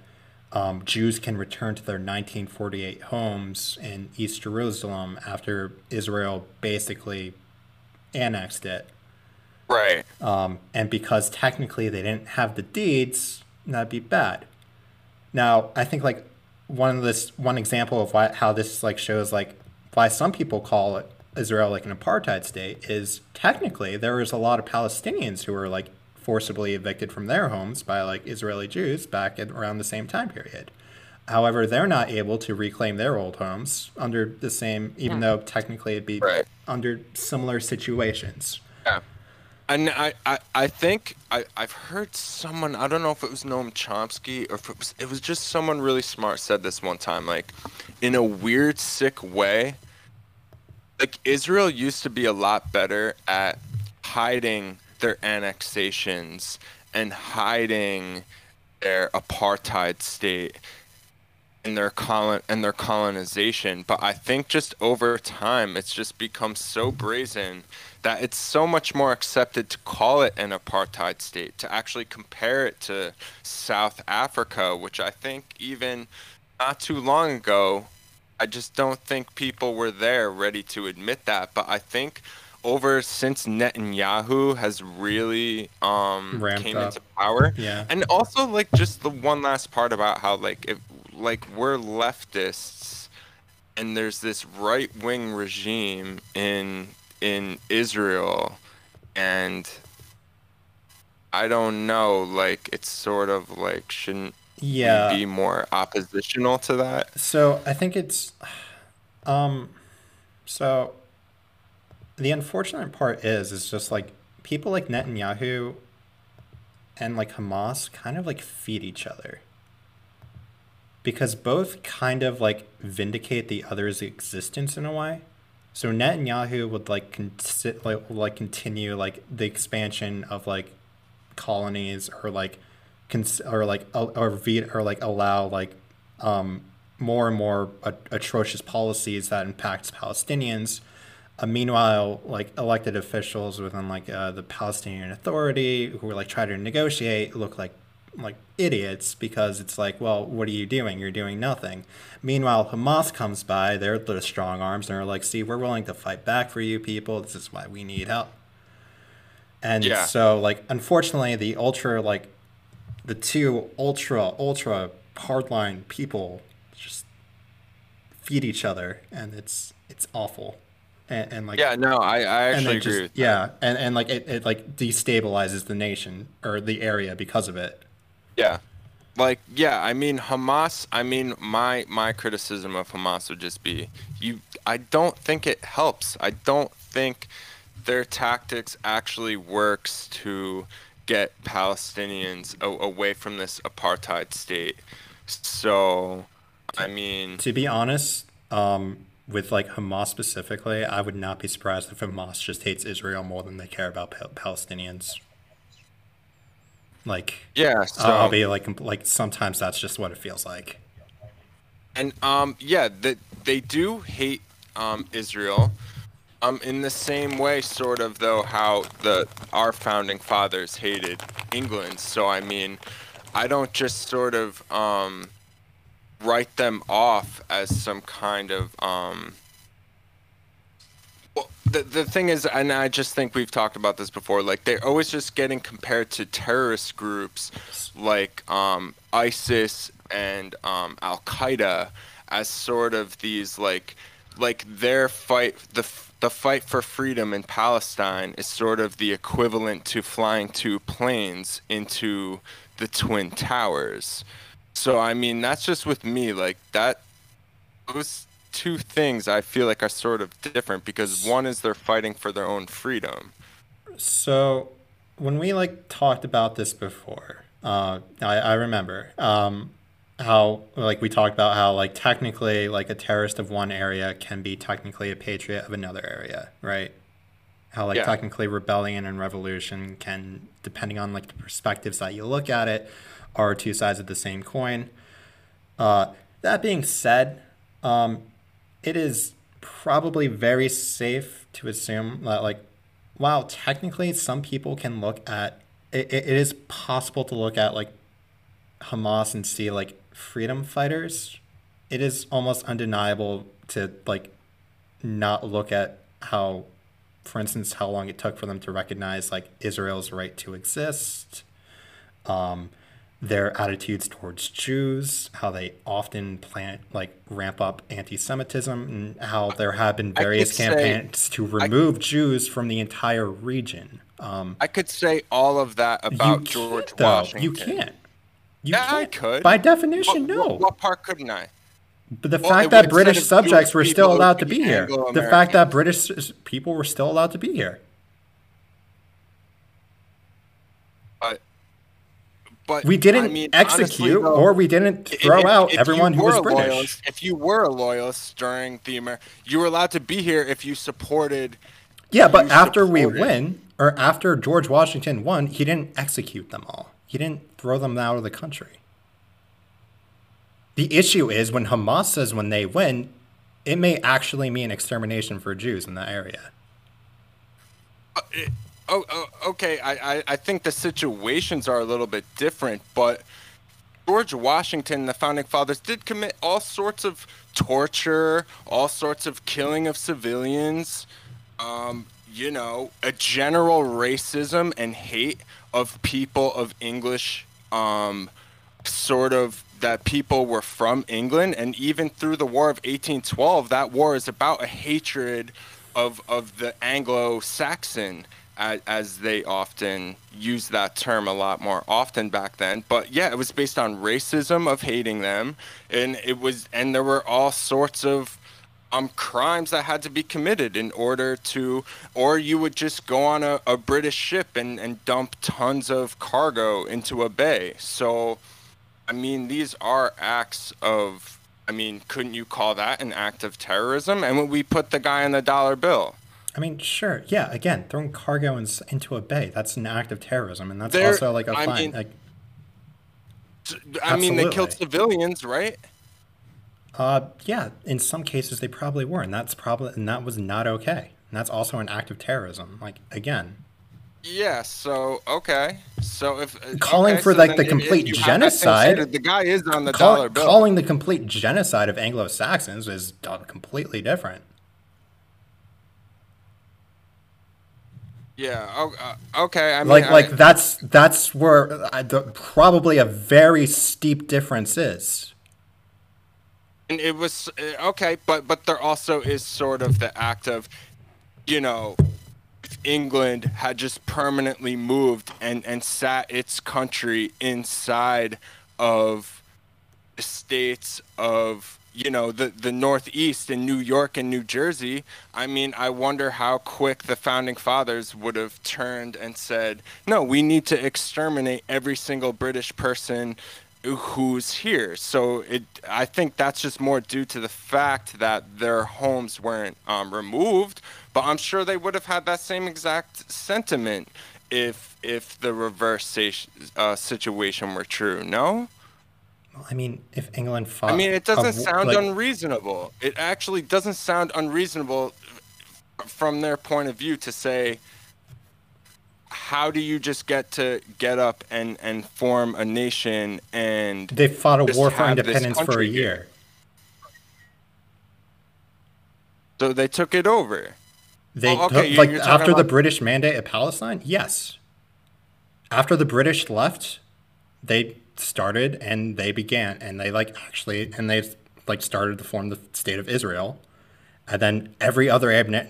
um, jews can return to their 1948 homes in east jerusalem after israel basically annexed it Right. um, and because technically they didn't have the deeds, that'd be bad. Now, I think like one of this one example of why how this like shows like why some people call it Israel like an apartheid state is technically there was a lot of Palestinians who were like forcibly evicted from their homes by like Israeli Jews back at around the same time period. However, they're not able to reclaim their old homes under the same, even though technically it'd be Right. under similar situations. Yeah. And I, I, I think I, I've heard someone I don't know if it was Noam Chomsky or if it was it was just someone really smart said this one time like in a weird sick way like Israel used to be a lot better at hiding their annexations and hiding their apartheid state and their colon and their colonization. But i think just over time it's just become so brazen that it's so much more accepted to call it an apartheid state to actually compare it to south africa which i think even not too long ago i just don't think people were there ready to admit that but i think over since netanyahu has really um came up. into power Yeah. and also like just the one last part about how like if like we're leftists and there's this right wing regime in in Israel and I don't know like it's sort of like shouldn't Yeah. be more oppositional to that So I think it's, um, so the unfortunate part is, is just like people like Netanyahu and like Hamas kind of like feed each other. Because both kind of like vindicate the other's existence in a way. So Netanyahu would like consi- like like continue like the expansion of like colonies or like cons- or like or ve- or like allow like um more and more atrocious policies that impacts Palestinians. Uh, meanwhile, like elected officials within like uh, the Palestinian Authority who are like trying to negotiate look like like idiots because it's like, well, what are you doing? You're doing nothing. Meanwhile, Hamas comes by, they're the strong arms, and they're like, see, we're willing to fight back for you people. This is why we need help. And Yeah. so, like, unfortunately, the ultra, like, the two ultra, ultra hardline people just feed each other, and it's it's awful. And, and like, yeah no I, I actually agree just, with that. yeah, and, and like it, it like destabilizes the nation or the area because of it. Yeah. Like yeah i mean hamas i mean my my criticism of hamas would just be you i don't think it helps. I don't think their tactics actually works to get palestinians a- away from this apartheid state. So i mean To be honest, um, with like Hamas specifically, I would not be surprised if Hamas just hates Israel more than they care about Pal- Palestinians. Like, yeah so I'll be like, like sometimes that's just what it feels like. And um, yeah, the, they do hate um, Israel. Um, in the same way, sort of though, how the our founding fathers hated England. So I mean, I don't just sort of um, write them off as some kind of um, well, the the thing is, and I just think we've talked about this before. Like they're always just getting compared to terrorist groups like um, ISIS and um, Al Qaeda as sort of these like like their fight the the fight for freedom in Palestine is sort of the equivalent to flying two planes into the twin towers. So I mean that's just with me like that those two things I feel like are sort of different because one is they're fighting for their own freedom. So when we like talked about this before, uh, I, I remember um, how like we talked about how like technically like a terrorist of one area can be technically a patriot of another area, right? How like Yeah. technically rebellion and revolution can, depending on like the perspectives that you look at it, are two sides of the same coin. Uh, that being said, um, it is probably very safe to assume that like while technically some people can look at it, it is possible to look at like Hamas and see like freedom fighters, it is almost undeniable to like not look at how for instance how long it took for them to recognize like Israel's right to exist. Um, their attitudes towards Jews, how they often plant like ramp up anti-Semitism, and how there have been various could say- campaigns to remove Jews from the entire region. Um, I could say all of that about George though. Washington. You can't. You Yeah, I can't. could. By definition, What, no. what, what part couldn't I? But the Well, fact that British subjects Jewish were still allowed to be here. The fact that British people were still allowed to be here. But but We didn't I mean, honestly, execute though, or we didn't throw if- out if everyone who was British. loyalist- if you were a loyalist during the Amer, you were allowed to be here if you supported. Yeah, but after we win, or after George Washington won, he didn't execute them all. He didn't throw them out of the country. The issue is when Hamas says when they win, it may actually mean extermination for Jews in that area. Uh, Oh, oh okay. I, I I think the situations are a little bit different, but George Washington, the founding fathers, did commit all sorts of torture, all sorts of killing of civilians. Um, you know, a general racism and hate of people of English, um, sort of that people were from England, and even through the War of 1812, that war is about a hatred of of the Anglo-Saxon, as, as they often use that term a lot more often back then. But yeah, it was based on racism of hating them, and it was, and there were all sorts of um crimes that had to be committed in order to or you would just go on a, a british ship and, and dump tons of cargo into a bay. So i mean these are acts of i mean couldn't you call that an act of terrorism? And when we put the guy on the dollar bill I mean, sure, yeah. Again, throwing cargo in, into a bay, that's an act of terrorism, and that's also like a I fine. mean- like, i mean they killed civilians right uh, yeah, in some cases they probably were, and that's probably and that was not okay. And that's also an act of terrorism. Like again, yeah so okay so if uh, Calling okay, for, so like, the complete genocide, the guy is on the call, dollar bill calling the complete genocide of Anglo Saxons is completely different. Yeah oh, uh, okay i mean Like I- like that's that's where uh, the, probably a very steep difference is. And it was uh, okay, but but there also is sort of the act of, you know, England had just permanently moved and and sat its country inside of states of you know the the northeast in New York and New Jersey I mean I wonder how quick the founding fathers would have turned and said no we need to exterminate every single British person who's here. So it I think that's just more due to the fact that their homes weren't um, removed but I'm sure they would have had that same exact sentiment if if the reverse uh, situation were true no I mean, if England fought. I mean, it doesn't sound like, unreasonable. It actually doesn't sound unreasonable from their point of view to say, how do you just get to get up and, and form a nation and. They fought a war for independence for a year. So they took it over. They oh, okay, took, like after about... the British mandate at Palestine. Yes. After the British left, they started and they began and they like actually and they like started to form the state of Israel. And then every other Arab na-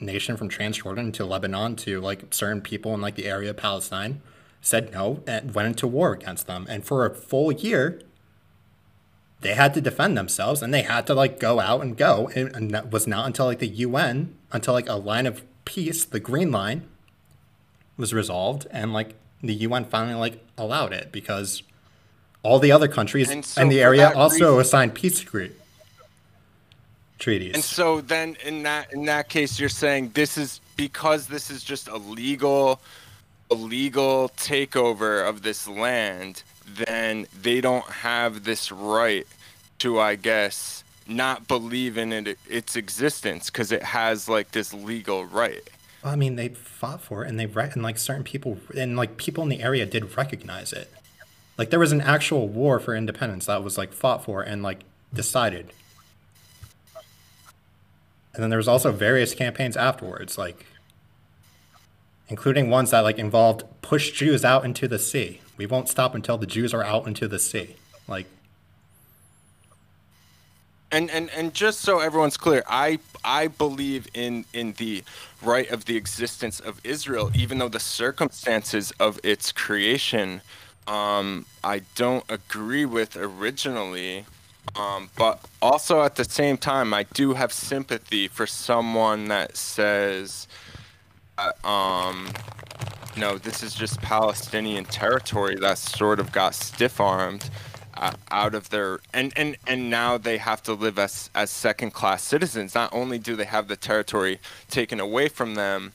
nation from Transjordan to Lebanon to like certain people in like the area of Palestine said no and went into war against them. And for a full year, they had to defend themselves and they had to like go out and go. And, and that was not until like the UN, until like a line of peace, the Green Line, was resolved and like the UN finally like allowed it because all the other countries and so in the area also reason, assigned peace treaties. And so then in that in that case you're saying this is because this is just a legal a legal takeover of this land, then they don't have this right to I guess not believe in it its existence because it has like this legal right. Well, I mean, they fought for it, and they re- and like certain people and like people in the area did recognize it. Like there was an actual war for independence that was like fought for and like decided. And then there was also various campaigns afterwards, like including ones that like involved push Jews out into the sea. We won't stop until the Jews are out into the sea. Like and and and just so everyone's clear, I I believe in in the right of the existence of Israel, even though the circumstances of its creation um, I don't agree with originally. Um, but also at the same time, I do have sympathy for someone that says, uh, um, no, this is just Palestinian territory that sort of got stiff armed uh, out of their and, and and now they have to live as as second class citizens. Not only do they have the territory taken away from them,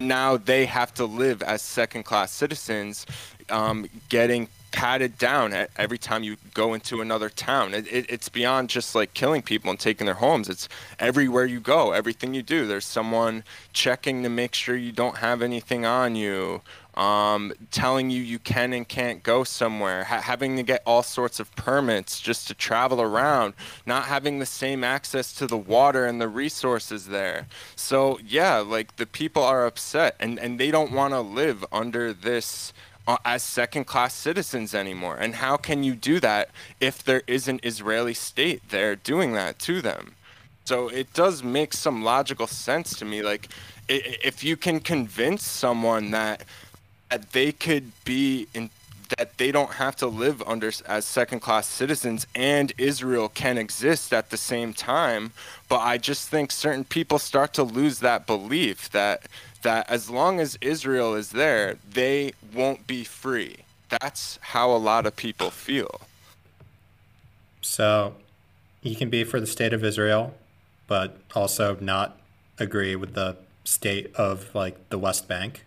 now they have to live as second class citizens um, getting patted down every time you go into another town. It, it, it's beyond just like killing people and taking their homes. It's everywhere you go, everything you do. There's someone checking to make sure you don't have anything on you, um, telling you you can and can't go somewhere, ha- having to get all sorts of permits just to travel around, not having the same access to the water and the resources there. So, yeah, like the people are upset and, and they don't want to live under this Uh, as second class citizens anymore. And how can you do that if there is an Israeli state there doing that to them? So it does make some logical sense to me. Like, if you can convince someone that, that they could be in that they don't have to live under as second class citizens and Israel can exist at the same time but I just think certain people start to lose that belief that that as long as Israel is there, they won't be free. That's how a lot of people feel. So you can be for the state of Israel, but also not agree with the state of like the West Bank.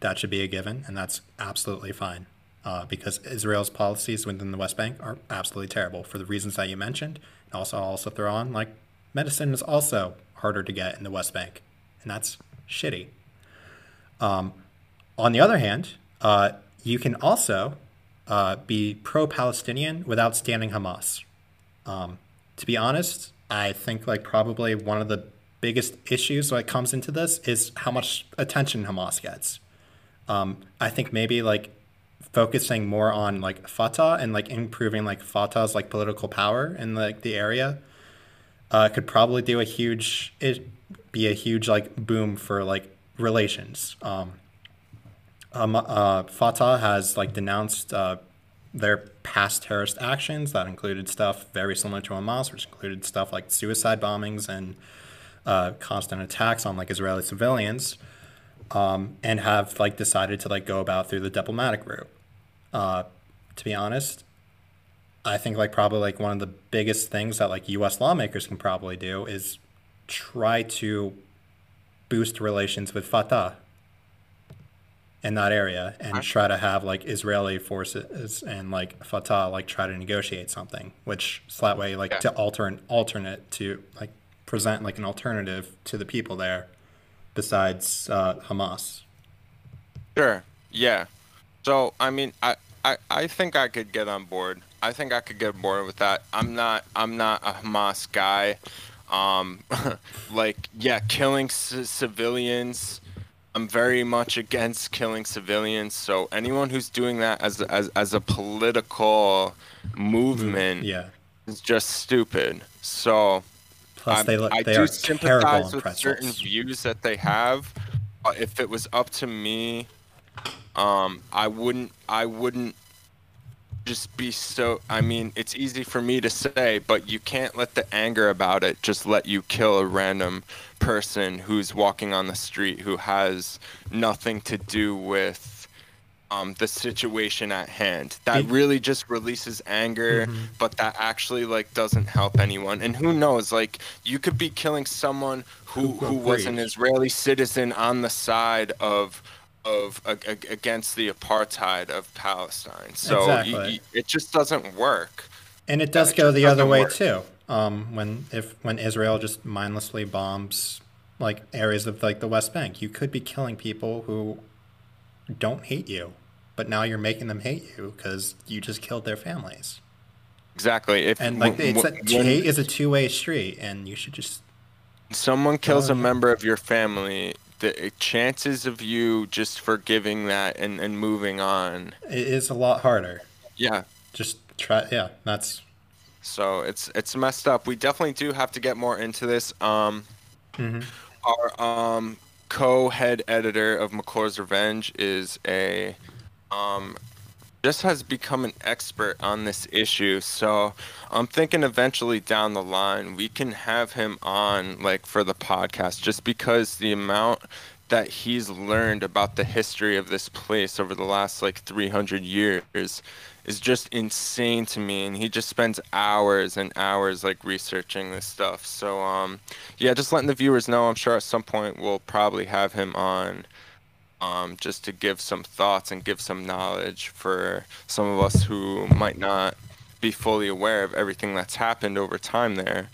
That should be a given, and that's absolutely fine. Uh, because Israel's policies within the West Bank are absolutely terrible for the reasons that you mentioned. And also, I'll also throw on like medicine is also harder to get in the West Bank, and that's shitty. Um, on the other hand, uh, you can also uh, be pro Palestinian without standing Hamas. Um, to be honest, I think like probably one of the biggest issues when it comes into this is how much attention Hamas gets. Um, I think maybe like focusing more on like Fatah and like improving like Fatah's like political power in like the area uh, could probably do a huge it be a huge like boom for like relations. Um, um, uh, Fatah has like denounced uh, their past terrorist actions that included stuff very similar to Hamas, which included stuff like suicide bombings and uh, constant attacks on like Israeli civilians, um, and have like decided to like go about through the diplomatic route. Uh, to be honest, I think like probably like one of the biggest things that like U.S. lawmakers can probably do is try to boost relations with Fatah in that area and try to have like Israeli forces and like Fatah like try to negotiate something, which is that way like Yeah. to alter an alternate to like present like an alternative to the people there besides uh, Hamas. Sure. Yeah. So I mean, I, I I think I could get on board. I think I could get bored with that. I'm not I'm not a Hamas guy. Um, like yeah, killing c- civilians. I'm very much against killing civilians. So anyone who's doing that as as as a political movement Yeah. is just stupid. So Plus, I'm- they look I they do sympathize with certain views that they have. If it was up to me, um, I wouldn't. I wouldn't just be so. I mean, it's easy for me to say, but you can't let the anger about it just let you kill a random person who's walking on the street who has nothing to do with. Um, the situation at hand that really just releases anger Mm-hmm. but that actually like doesn't help anyone and who knows like you could be killing someone who Who who was an israeli citizen on the side of of ag- ag- against the apartheid of palestine so Exactly. it just doesn't work And it does it go just the other way work. too. Um, when if when Israel just mindlessly bombs like areas of like the West Bank, you could be killing people who don't hate you, but now you're making them hate you because you just killed their families. exactly if And like when- it's a, when hate is a two way street, and you should just someone kills a member of your family the chances of you just forgiving that and, and moving on it is a lot harder. yeah Just try, yeah. That's So it's it's messed up. We definitely do have to get more into this. Um, Our um, co-head editor of McClure's Revenge is a um, just has become an expert on this issue. So I'm thinking eventually down the line we can have him on like for the podcast, just because the amount that he's learned about the history of this place over the last like 300 years is just insane to me and he just spends hours and hours like researching this stuff so um yeah just letting the viewers know i'm sure at some point we'll probably have him on um just to give some thoughts and give some knowledge for some of us who might not be fully aware of everything that's happened over time there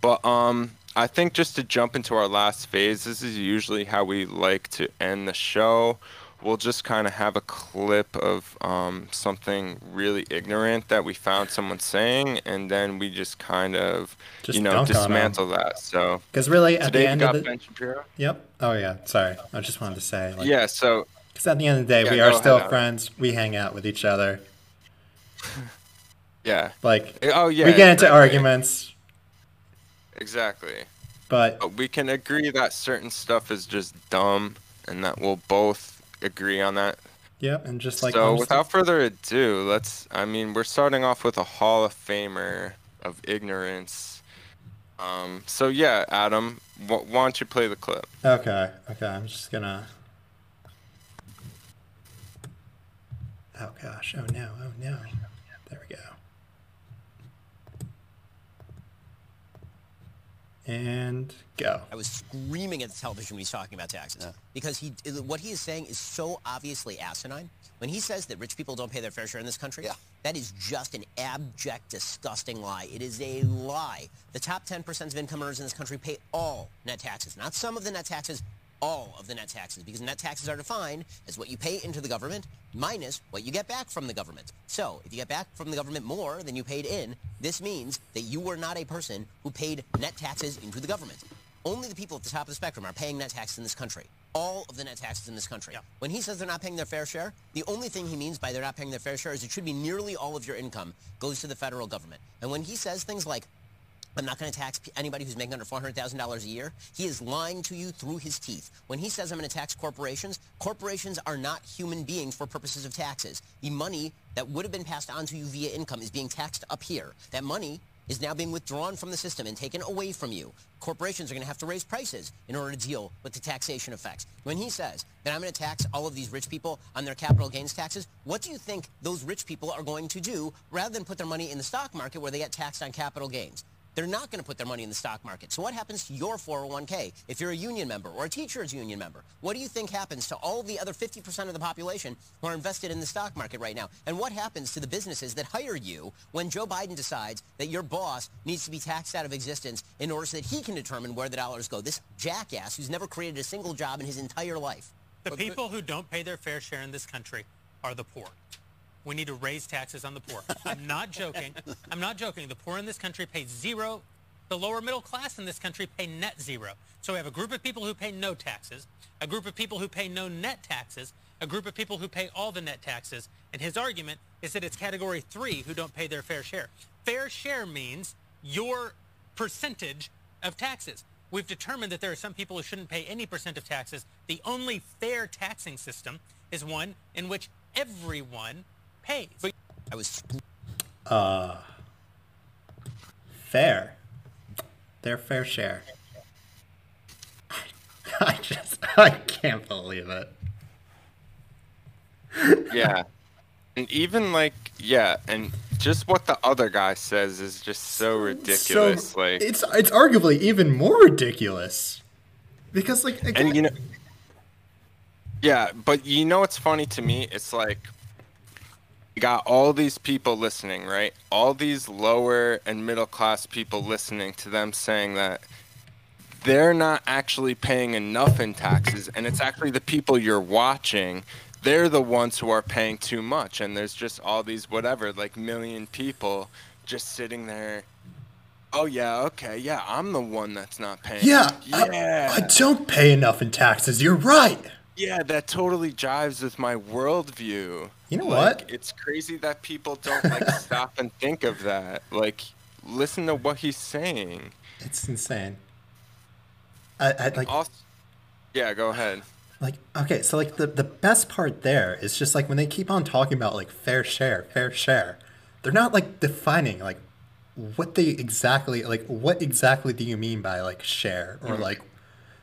but um I think just to jump into our last phase, this is usually how we like to end the show. We'll just kind of have a clip of um, something really ignorant that we found someone saying, and then we just kind of, Just you know, dunk on 'em. dismantle that. So because really at the end of the Ben Shapiro. yep. Oh yeah. Sorry, I just wanted to say like Yeah, so because at the end of the day Yeah, we are still friends. We hang out with each other. yeah. Like Oh yeah. we get into exactly. arguments, Exactly. but But we can agree that certain stuff is just dumb, and that we'll both agree on that. yeah, and just like so without further ado, let's. I mean, we're starting off with a Hall of Famer of ignorance. Um. So yeah, Adam, wh- why don't you play the clip? Okay, okay, I'm just gonna. Oh gosh, oh no, oh no. There we go. And go. I was screaming at the television when he's talking about taxes because he what he is saying is so obviously asinine. When he says that rich people don't pay their fair share in this country, that is just an abject, disgusting lie. It is a lie. The top 10% of income earners in this country pay all net taxes, not some of the net taxes, all of the net taxes, because net taxes are defined as what you pay into the government minus what you get back from the government. So if you get back from the government more than you paid in, this means that you were not a person who paid net taxes into the government. Only the people at the top of the spectrum are paying net taxes in this country. All of the net taxes in this country. When he says they're not paying their fair share, the only thing he means by they're not paying their fair share is it should be nearly all of your income goes to the federal government. And when he says things like, I'm not going to tax anybody who's making under $400,000 a year. He is lying to you through his teeth. When he says I'm going to tax corporations, corporations are not human beings for purposes of taxes. The money that would have been passed on to you via income is being taxed up here. That money is now being withdrawn from the system and taken away from you. Corporations are going to have to raise prices in order to deal with the taxation effects. When he says that I'm going to tax all of these rich people on their capital gains taxes, what do you think those rich people are going to do rather than put their money in the stock market where they get taxed on capital gains? They're not going to put their money in the stock market. So what happens to your 401k if you're a union member or a teacher's union member? What do you think happens to all the other 50% of the population who are invested in the stock market right now? And what happens to the businesses that hire you when Joe Biden decides that your boss needs to be taxed out of existence in order so that he can determine where the dollars go? This jackass who's never created a single job in his entire life. The people who don't pay their fair share in this country are the poor. We need to raise taxes on the poor. I'm not joking. I'm not joking. The poor in this country pay zero. The lower middle class in this country pay net zero. So we have a group of people who pay no taxes, a group of people who pay no net taxes, a group of people who pay all the net taxes. And his argument is that it's category three who don't pay their fair share. Fair share means your percentage of taxes. We've determined that there are some people who shouldn't pay any percent of taxes. The only fair taxing system is one in which everyone pays. I was Uh, fair. Their fair share. I just, I can't believe it. yeah. And even like, yeah, and just what the other guy says is just so ridiculous. So like, it's it's arguably even more ridiculous because like again, and you know, yeah, but you know what's funny to me? It's like you got all these people listening, right? All these lower and middle class people listening to them saying that they're not actually paying enough in taxes, and it's actually the people you're watching. They're the ones who are paying too much, and there's just all these whatever, like million people just sitting there. Oh yeah, okay, yeah, I'm the one that's not paying. yeah, yeah. I, I don't pay enough in taxes. You're right. Yeah, that totally jives with my worldview. You know Like, what? It's crazy that people don't like stop and think of that. Like, listen to what he's saying. It's insane. I, I like Also, yeah, go ahead. like okay, so like the the best part there is just like when they keep on talking about like fair share, fair share. They're not like defining like what they exactly like what exactly do you mean by like share or mm. like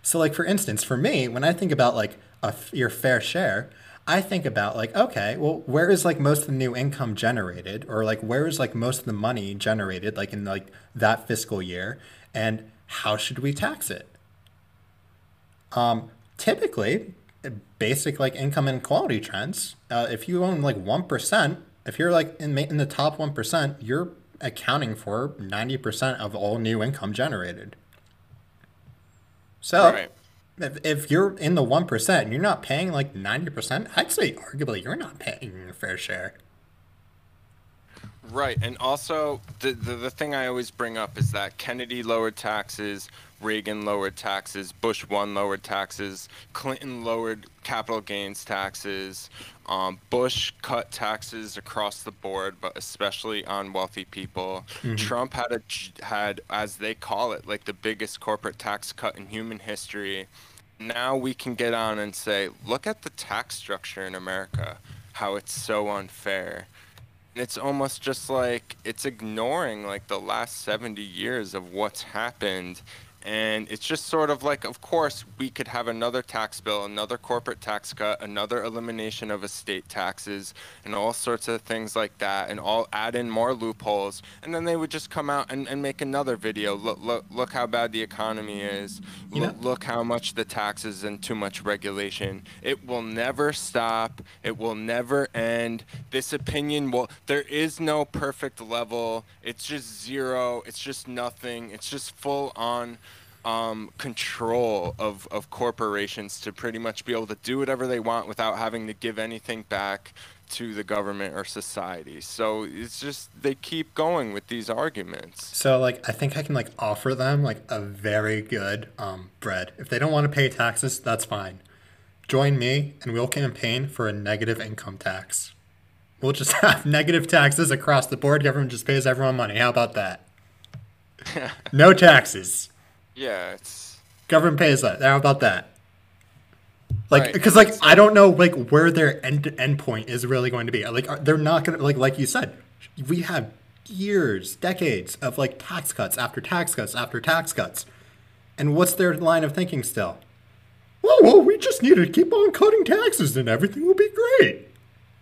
so like for instance for me when I think about like a your fair share I think about like okay well where is like most of the new income generated or like where is like most of the money generated like in like that fiscal year and how should we tax it um, typically, basic like income inequality trends. Uh, if you own like one percent, if you're like in in the top one percent, you're accounting for ninety percent of all new income generated. So, Right. If, if you're in the one percent and you're not paying like ninety percent, I'd say arguably you're not paying your fair share. Right, and also the, the the thing I always bring up is that Kennedy lowered taxes, Reagan lowered taxes, Bush one lowered taxes, Clinton lowered capital gains taxes, um, Bush cut taxes across the board, but especially on wealthy people. Trump had a had as they call it like the biggest corporate tax cut in human history. Now we can get on and say, look at the tax structure in America, how it's so unfair. It's almost just like it's ignoring like the last 70 years of what's happened and it's just sort of like of course we could have another tax bill another corporate tax cut another elimination of estate taxes and all sorts of things like that and all add in more loopholes. And then they would just come out and, and make another video. Look look look how bad the economy is. You look, know- look how much the taxes and too much regulation. It will never stop. It will never end. This opinion will there is no perfect level. It's just zero. It's just nothing. It's just full on um, control of, of corporations to pretty much be able to do whatever they want without having to give anything back to the government or society so it's just they keep going with these arguments So like I think I can like offer them like a very good um, bread. If they don't want to pay taxes, that's fine. Join me and we'll campaign for a negative income tax. We'll just have negative taxes across the board. Government just pays everyone money. How about that? no taxes. Yeah, it's Government pays that. How about that? Like, Right. because like I don't know like where their end end point is really going to be. Like, are- they're not gonna like like you said. We have years, decades of like tax cuts after tax cuts after tax cuts, and what's their line of thinking still? Well, well, we just need to keep on cutting taxes, and everything will be great.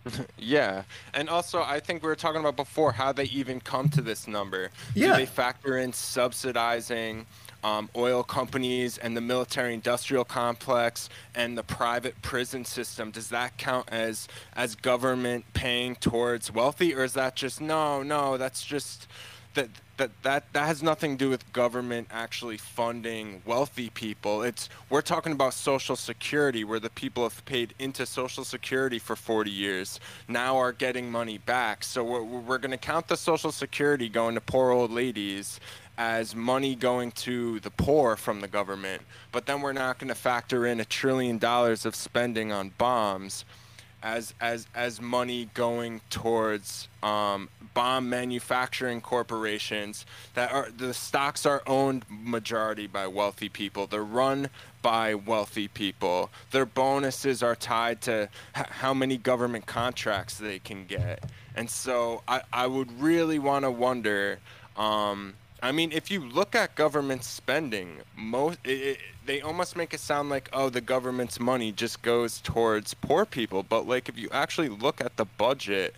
Yeah, and also I think we were talking about before how they even come to this number. Yeah. Do they factor in subsidizing um, oil companies and the military-industrial complex and the private prison system? Does that count as as government paying towards wealthy, or is that just no, no? That's just that that that that has nothing to do with government actually funding wealthy people. It's we're talking about social security where the people have paid into social security for 40 years now are getting money back. So we're we're going to count the social security going to poor old ladies as money going to the poor from the government, but then we're not going to factor in a trillion dollars of spending on bombs as as as money going towards um, bomb manufacturing corporations that are the stocks are owned majority by wealthy people. They're run by wealthy people. Their bonuses are tied to h- how many government contracts they can get. And so I, I would really want to wonder. Um, I mean, if you look at government spending, most it, it, they almost make it sound like oh, the government's money just goes towards poor people. But like, if you actually look at the budget,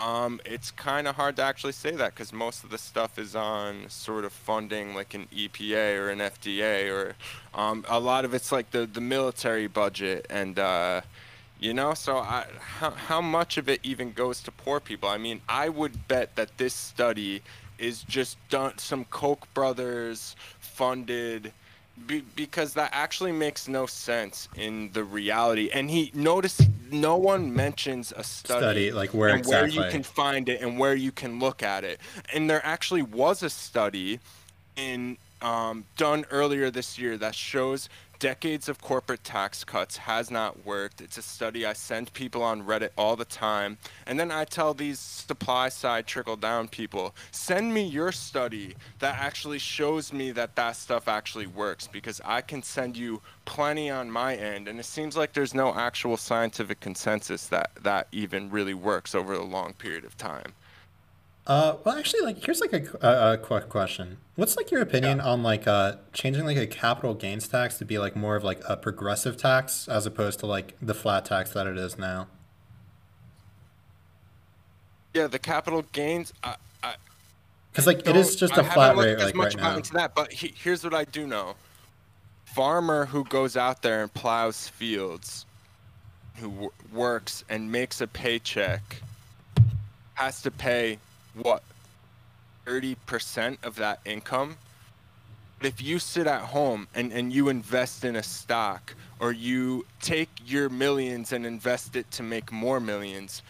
um, it's kind of hard to actually say that because most of the stuff is on sort of funding like an EPA or an FDA or um, a lot of it's like the the military budget and. Uh, you know, so I, how, how much of it even goes to poor people? I mean, I would bet that this study is just done some Koch brothers funded be, because that actually makes no sense in the reality. And he noticed no one mentions a study, Study, like where and where you can find it and where you can look at it. And there actually was a study in um, done earlier this year that shows decades of corporate tax cuts has not worked. It's a study I send people on Reddit all the time. And then I tell these supply side trickle down people, send me your study that actually shows me that that stuff actually works because I can send you plenty on my end. And it seems like there's no actual scientific consensus that that even really works over a long period of time. Uh, well, actually, like here's like a, a, quick question. What's like your opinion on like uh changing like a capital gains tax to be like more of like a progressive tax as opposed to like the flat tax that it is now? Yeah, the capital gains. I, I, Because like it is just I a flat haven't looked rate as like much right now. into that, but he, here's what I do know: farmer who goes out there and plows fields, who w- works and makes a paycheck, has to pay what thirty percent of that income. If you sit at home and, and you invest in a stock or you take your millions and invest it to make more millions,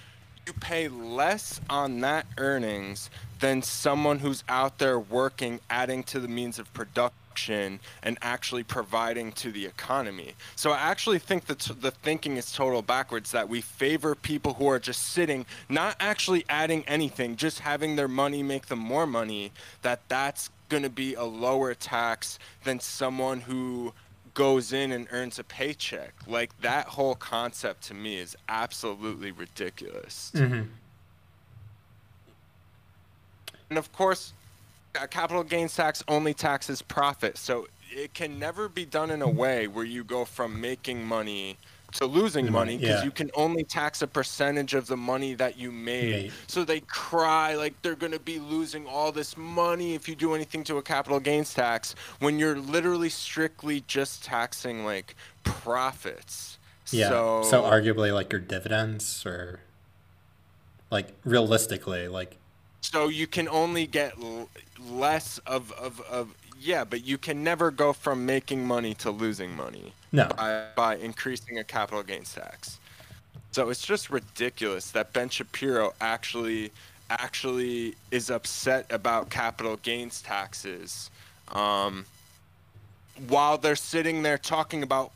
you pay less on that earnings than someone who's out there working, adding to the means of production and actually providing to the economy. So I actually think that the thinking is total backwards that we favor people who are just sitting, not actually adding anything, just having their money make them more money, that that's going to be a lower tax than someone who goes in and earns a paycheck. Like that whole concept to me is absolutely ridiculous. Mm-hmm. And of course, Uh, capital gains tax only taxes profit. So it can never be done in a way where you go from making money to losing money because yeah. you can only tax a percentage of the money that you made. Made. So they cry like they're going to be losing all this money if you do anything to a capital gains tax when you're literally strictly just taxing like profits. Yeah. So, So, arguably like your dividends or like realistically like so you can only get l- less of, of, of yeah, but you can never go from making money to losing money no. by, by increasing a capital gains tax. So it's just ridiculous that Ben Shapiro actually actually is upset about capital gains taxes, um, while they're sitting there talking about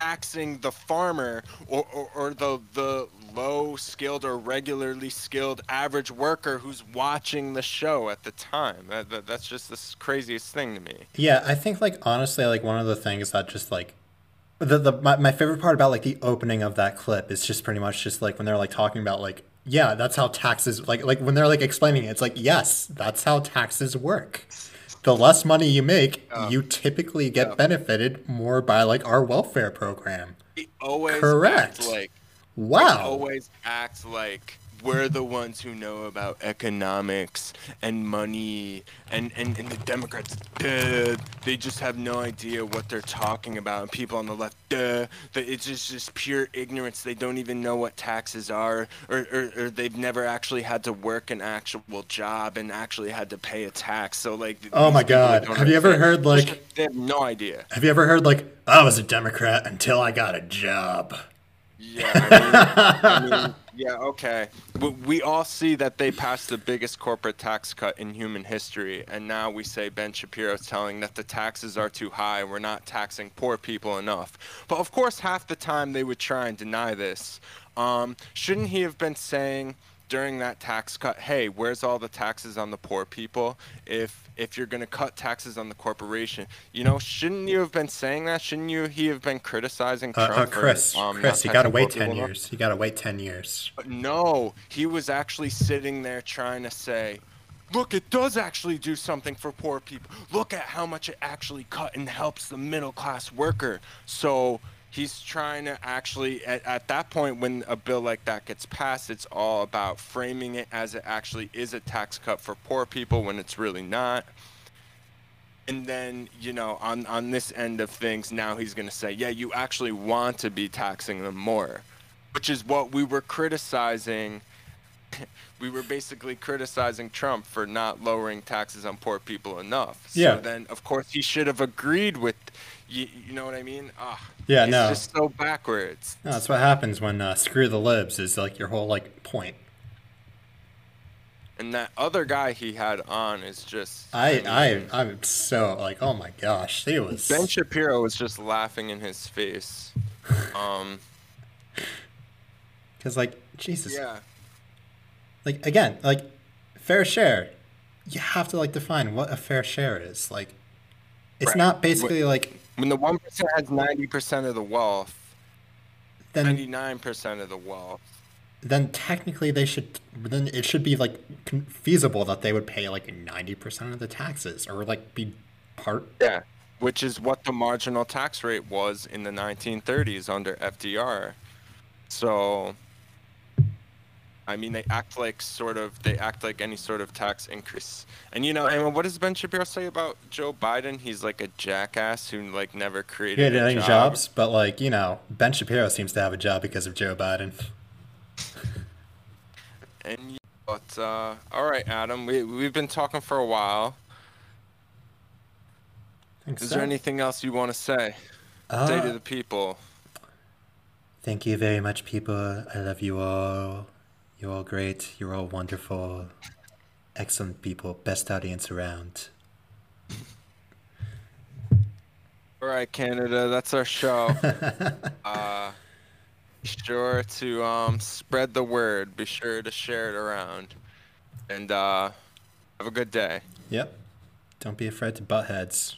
taxing the farmer or, or, or the the low skilled or regularly skilled average worker who's watching the show at the time. That, that, that's just the craziest thing to me. Yeah, I think like honestly, like one of the things that just like the the my, my favorite part about like the opening of that clip is just pretty much just like when they're like talking about like yeah, that's how taxes like like when they're like explaining it, it's like yes, that's how taxes work. The less money you make, Uh, you typically get yeah. benefited more by like our welfare program. Always Correct. like Wow. always acts like we're the ones who know about economics and money and, and, and the Democrats, duh, they just have no idea what they're talking about. And people on the left, duh, it's just, just pure ignorance. They don't even know what taxes are or, or, or they've never actually had to work an actual job and actually had to pay a tax. So like, Oh my God. Have you ever heard, like- they have no idea. Have you ever heard like I was a Democrat until I got a job? Yeah, I mean, I mean, yeah, okay. We, all see that they passed the biggest corporate tax cut in human history, and now we say Ben Shapiro's telling that the taxes are too high. We're not taxing poor people enough. But of course, half the time they would try and deny this. Um, shouldn't he have been saying during that tax cut, "Hey, where's all the taxes on the poor people?" If if you're going to cut taxes on the corporation, you know, shouldn't you have been saying that? Shouldn't you he have been criticizing Uh, Trump uh, Chris, for, um, Chris, you gotta wait ten enough? years. You gotta wait ten years. But no, he was actually sitting there trying to say, look, it does actually do something for poor people. Look at how much it actually cut and helps the middle class worker. So he's trying to actually, at, at that point, when a bill like that gets passed, it's all about framing it as it actually is a tax cut for poor people when it's really not. And then, you know, on, on this end of things, now he's going to say, yeah, you actually want to be taxing them more, which is what we were criticizing. We were basically criticizing Trump for not lowering taxes on poor people enough. So Yeah. then, of course, he should have agreed with, you, you know what I mean? Ah, Yeah, it's no. just so backwards. No, that's what happens when uh, screw the libs is like your whole like point. And that other guy he had on is just. I I mean, I'm so like oh my gosh, he was Ben Shapiro was just laughing in his face. Um, because like Jesus, yeah. like again like fair share. You have to like define what a fair share is. Like, it's Right. not basically like When the 1% has 90% of the wealth, 99% of the wealth. then technically they should then it should be like feasible that they would pay like ninety percent of the taxes or like be part. Yeah. Which is what the marginal tax rate was in the 1930s under FDR. So, I mean, they act like sort of, they act like any sort of tax increase. And you know, and what does Ben Shapiro say about Joe Biden? He's like a jackass who like never He created had a any job. jobs, but like you know, Ben Shapiro seems to have a job because of Joe Biden. And but uh, all right, Adam, we we've been talking for a while. Is sir. there anything else you want to say? say to Uh, the people. Thank you very much, people. I love you all. You're all great. You're all wonderful. Excellent people. Best audience around. All right, Canada, that's our show. uh, be sure to um, spread the word. Be sure to share it around. And uh, have a good day. Yep. Don't be afraid to butt heads.